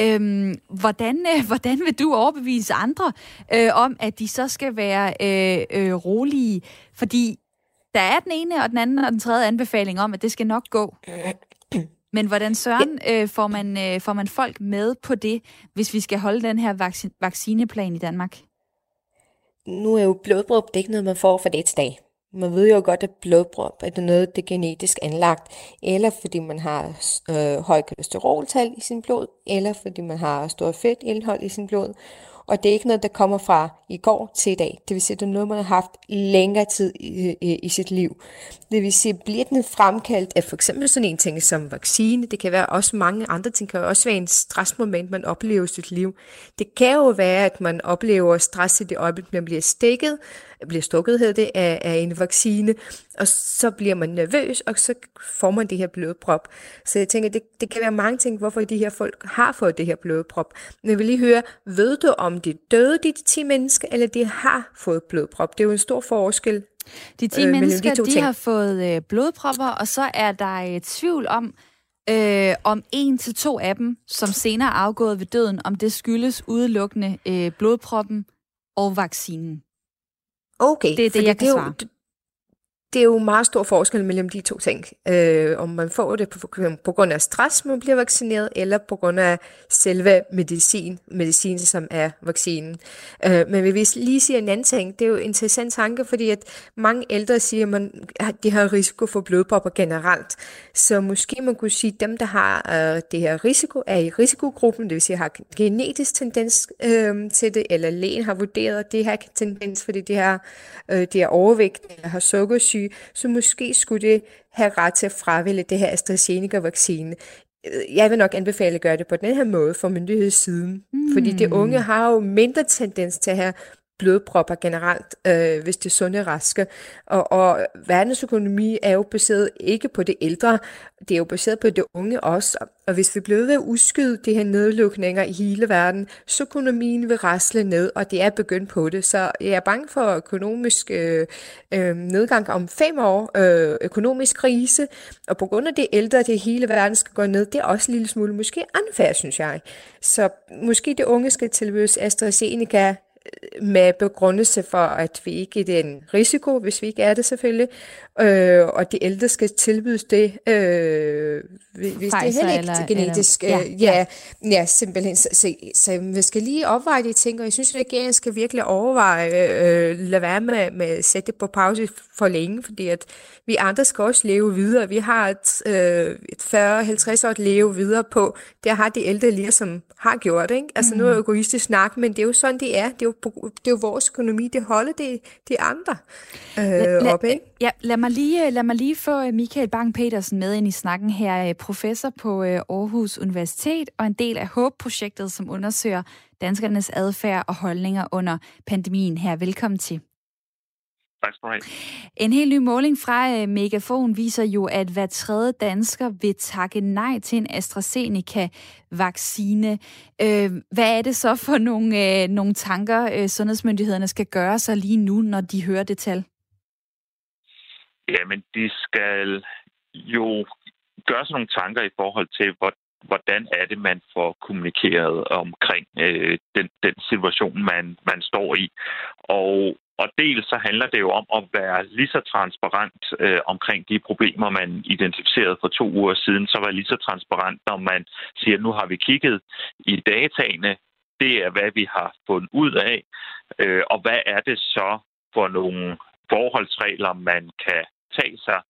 Øhm, hvordan, øh, hvordan vil du overbevise andre øh, om, at de så skal være øh, øh, rolige? Fordi der er den ene og den anden og den tredje anbefaling om, at det skal nok gå. <clears throat> Men hvordan søren øh, får, man, øh, får man folk med på det, hvis vi skal holde den her vaccin- vaccineplan i Danmark? Nu er jo blodprop det ikke noget, man får fra dag til dag. Man ved jo godt, at blodprop er det noget, det er genetisk anlagt, eller fordi man har øh, høj kolesteroltal i sin blod, eller fordi man har stort fedtindhold i sin blod og det er ikke noget, der kommer fra i går til i dag. Det vil sige, at det er noget, man har haft længere tid i, i, i sit liv. Det vil sige, bliver den fremkaldt af for eksempel sådan en ting som vaccine, det kan være også mange andre ting, det kan også være en stressmoment, man oplever i sit liv. Det kan jo være, at man oplever stress i det øjeblik, man bliver stikket, bliver stukket hedder det, af, af en vaccine, og så bliver man nervøs, og så får man det her blodprop. Så jeg tænker, det, det kan være mange ting, hvorfor de her folk har fået det her blodprop. Men jeg vil lige høre, ved du om de døde, de 10 mennesker, eller de har fået blodprop? Det er jo en stor forskel. De 10 øh, mennesker, de, de har fået øh, blodpropper, og så er der et tvivl om, øh, om en til to af dem, som senere er afgået ved døden, om det skyldes udelukkende øh, blodproppen og vaccinen. Okay, det er det, jeg kan det svare. Jo, det er jo meget stor forskel mellem de to ting. Øh, om man får det på, på grund af stress, man bliver vaccineret, eller på grund af selve medicin, medicin som er vaccinen. Øh, men vi vil lige sige en anden ting. Det er jo en interessant tanke, fordi at mange ældre siger, at man, at de har risiko for blodpropper generelt. Så måske man kunne sige, at dem, der har øh, det her risiko, er i risikogruppen, det vil sige, har genetisk tendens øh, til det, eller lægen har vurderet, at det her tendens, fordi det her, øh, de er overvægt, eller har sukkersyge, syge, så måske skulle det have ret til at fravælge det her AstraZeneca-vaccine. Jeg vil nok anbefale at gøre det på den her måde fra myndighedssiden, mm. fordi de unge har jo mindre tendens til at have blodpropper generelt, øh, hvis det er sunde raske. Og, og verdensøkonomi er jo baseret ikke på det ældre, det er jo baseret på det unge også. Og hvis vi bliver ved at udskyde de her nedlukninger i hele verden, så økonomien vil rasle ned, og det er begyndt på det. Så jeg er bange for økonomisk øh, øh, nedgang om fem år, øh, økonomisk krise, og på grund af det ældre, det hele verden skal gå ned, det er også en lille smule måske anfærd, synes jeg. Så måske det unge skal tilbydes AstraZeneca med begrundelse for, at vi ikke er en risiko, hvis vi ikke er det selvfølgelig, øh, og de ældre skal tilbydes det, øh, hvis Pfizer det er heller ikke genetisk. Eller, ja, øh, ja, ja. ja, simpelthen. Så, så, så vi skal lige overveje de ting, og jeg synes, at regeringen skal virkelig overveje, øh, lade være med, med at sætte det på pause for længe, fordi at vi andre skal også leve videre. Vi har et, øh, et 40-50 år at leve videre på. Det har de ældre lige som har gjort. Ikke? Altså mm. nu er det egoistisk snak, men det er jo sådan, det er. Det er jo, det er jo vores økonomi, det holder det, de andre øh, la, op. Ikke? Ja, lad mig, lige, lad mig lige få Michael Bang-Petersen med ind i snakken her. Øh, professor på øh, Aarhus Universitet og en del af HÅB-projektet, som undersøger danskernes adfærd og holdninger under pandemien her. Velkommen til. Tak skal du have. En helt ny måling fra øh, Megafon viser jo, at hver tredje dansker vil takke nej til en AstraZeneca-vaccine. Øh, hvad er det så for nogle, øh, nogle tanker, sundhedsmyndighederne skal gøre sig lige nu, når de hører det tal? Jamen, de skal jo gøre sig nogle tanker i forhold til, hvor, hvordan er det, man får kommunikeret omkring øh, den, den situation, man, man står i. Og og dels så handler det jo om at være lige så transparent øh, omkring de problemer, man identificerede for to uger siden. Så var lige så transparent, når man siger, at nu har vi kigget i dataene. Det er, hvad vi har fundet ud af. Øh, og hvad er det så for nogle forholdsregler, man kan tage sig,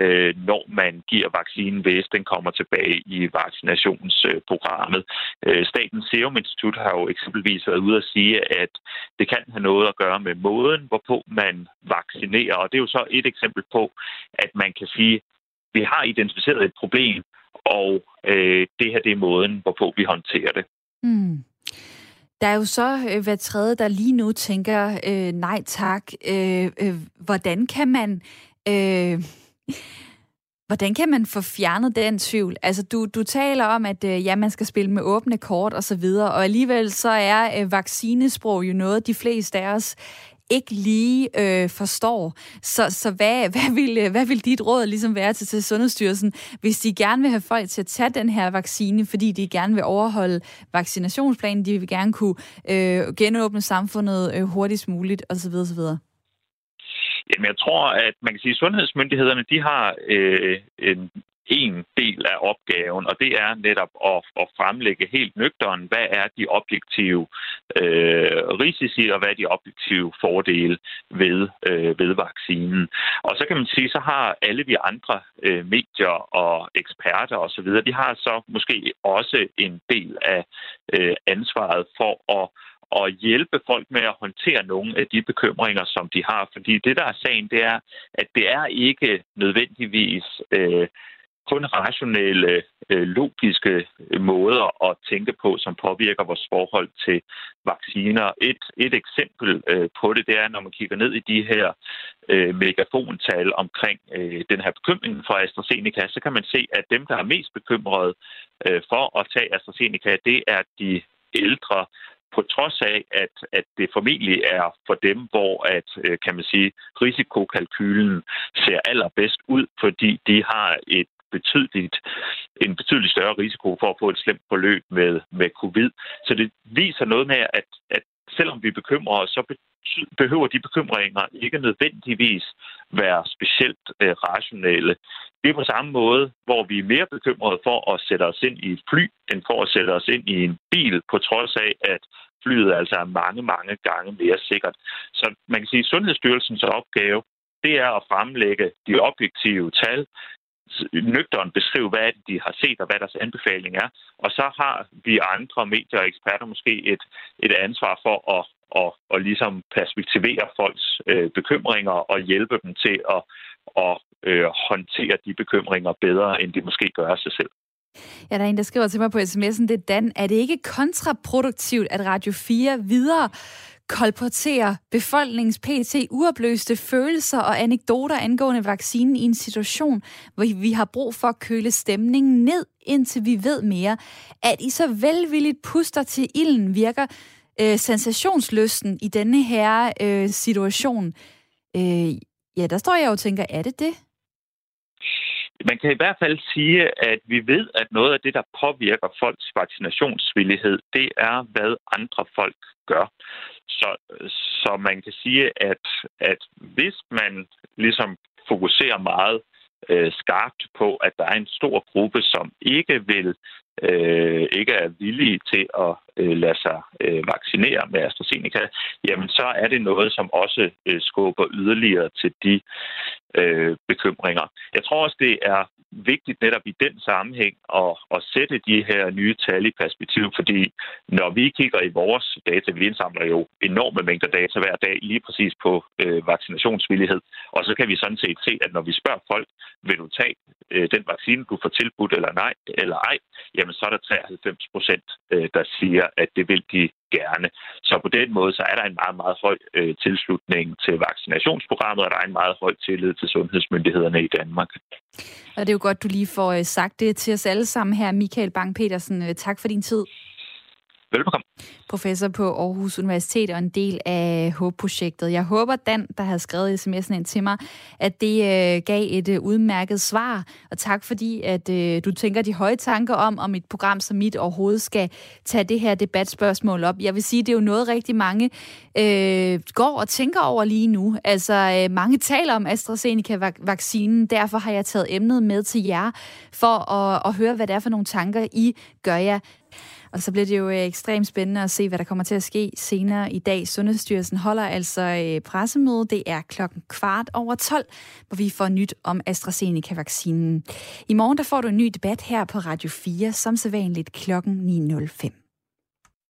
øh, når man giver vaccinen, hvis den kommer tilbage i vaccinationsprogrammet. Øh, Statens Serum Institut har jo eksempelvis været ude at sige, at det kan have noget at gøre med måden, hvorpå man vaccinerer. Og det er jo så et eksempel på, at man kan sige, at vi har identificeret et problem, og øh, det her det er måden, hvorpå vi håndterer det. Mm. Der er jo så øh, hver tredje, der lige nu tænker, øh, nej tak, øh, øh, hvordan kan man Øh, hvordan kan man få fjernet den tvivl? Altså, du, du taler om, at øh, ja, man skal spille med åbne kort og så videre, og alligevel så er øh, vaccinesprog jo noget, de fleste af os ikke lige øh, forstår. Så, så hvad, <laughs> hvad, vil, øh, hvad vil dit råd ligesom være til, til Sundhedsstyrelsen, hvis de gerne vil have folk til at tage den her vaccine, fordi de gerne vil overholde vaccinationsplanen, de vil gerne kunne øh, genåbne samfundet øh, hurtigst muligt osv. osv.? Jamen, jeg tror, at man kan sige, at sundhedsmyndighederne de har øh, en en del af opgaven, og det er netop at, at fremlægge helt nøgteren, hvad er de objektive øh, risici, og hvad er de objektive fordele ved, øh, ved vaccinen. Og så kan man sige, så har alle vi andre øh, medier og eksperter osv., de har så måske også en del af øh, ansvaret for at og hjælpe folk med at håndtere nogle af de bekymringer, som de har. Fordi det, der er sagen, det er, at det er ikke nødvendigvis øh, kun rationelle, øh, logiske øh, måder at tænke på, som påvirker vores forhold til vacciner. Et, et eksempel øh, på det, det er, når man kigger ned i de her øh, megafontal omkring øh, den her bekymring for AstraZeneca, så kan man se, at dem, der er mest bekymrede øh, for at tage AstraZeneca, det er de ældre på trods af, at, at det formentlig er for dem, hvor at, øh, kan man sige, risikokalkylen ser allerbedst ud, fordi de har et betydeligt, en betydeligt større risiko for at få et slemt forløb med, med covid. Så det viser noget med, at, at selvom vi bekymrer os, så behøver de bekymringer ikke nødvendigvis være specielt øh, rationelle. Det er på samme måde, hvor vi er mere bekymrede for at sætte os ind i et fly, end for at sætte os ind i en bil, på trods af, at flyet altså er mange, mange gange mere sikkert. Så man kan sige, at Sundhedsstyrelsens opgave, det er at fremlægge de objektive tal, nøgteren beskrive, hvad de har set og hvad deres anbefaling er. Og så har vi andre medier og eksperter måske et, et ansvar for at, at, at ligesom perspektivere folks øh, bekymringer og hjælpe dem til at, at øh, håndtere de bekymringer bedre, end de måske gør af sig selv. Ja, der er en, der skriver til mig på sms'en, det er Dan. Er det ikke kontraproduktivt, at Radio 4 videre kolporterer befolkningens PT uopløste følelser og anekdoter angående vaccinen i en situation, hvor vi har brug for at køle stemningen ned, indtil vi ved mere. At I så velvilligt puster til ilden virker øh, sensationsløsten i denne her øh, situation. Øh, ja, der står jeg og tænker, er det det? Man kan i hvert fald sige, at vi ved, at noget af det, der påvirker folks vaccinationsvillighed, det er, hvad andre folk gør. Så, så man kan sige, at, at hvis man ligesom fokuserer meget øh, skarpt på, at der er en stor gruppe, som ikke vil øh, ikke er villige til at øh, lade sig øh, vaccinere med AstraZeneca, jamen så er det noget, som også øh, skubber yderligere til de øh, bekymringer. Jeg tror også, det er vigtigt netop i den sammenhæng at, at sætte de her nye tal i perspektiv, fordi når vi kigger i vores data, vi indsamler jo enorme mængder data hver dag lige præcis på øh, vaccinationsvillighed, og så kan vi sådan set se, at når vi spørger folk, vil du tage øh, den vaccine, du får tilbudt eller nej, eller ej, jamen jamen så er der 93 procent, øh, der siger, at det vil de gerne. Så på den måde, så er der en meget, meget høj øh, tilslutning til vaccinationsprogrammet, og der er en meget høj tillid til sundhedsmyndighederne i Danmark. Og det er jo godt, du lige får øh, sagt det til os alle sammen her. Michael Bang-Petersen, øh, tak for din tid. Velbekomme. Professor på Aarhus Universitet og en del af HOPE-projektet. Jeg håber, Dan, der har skrevet sms'en ind til mig, at det øh, gav et øh, udmærket svar. Og tak fordi, at øh, du tænker de høje tanker om, om et program som mit overhovedet skal tage det her debatspørgsmål op. Jeg vil sige, det er jo noget rigtig mange øh, går og tænker over lige nu. Altså, øh, mange taler om AstraZeneca-vaccinen. Derfor har jeg taget emnet med til jer for at, at høre, hvad det er for nogle tanker, I gør jer. Og så bliver det jo øh, ekstremt spændende at se, hvad der kommer til at ske senere i dag. Sundhedsstyrelsen holder altså øh, pressemøde. Det er klokken kvart over 12, hvor vi får nyt om AstraZeneca-vaccinen. I morgen der får du en ny debat her på Radio 4, som sædvanligt klokken 9.05.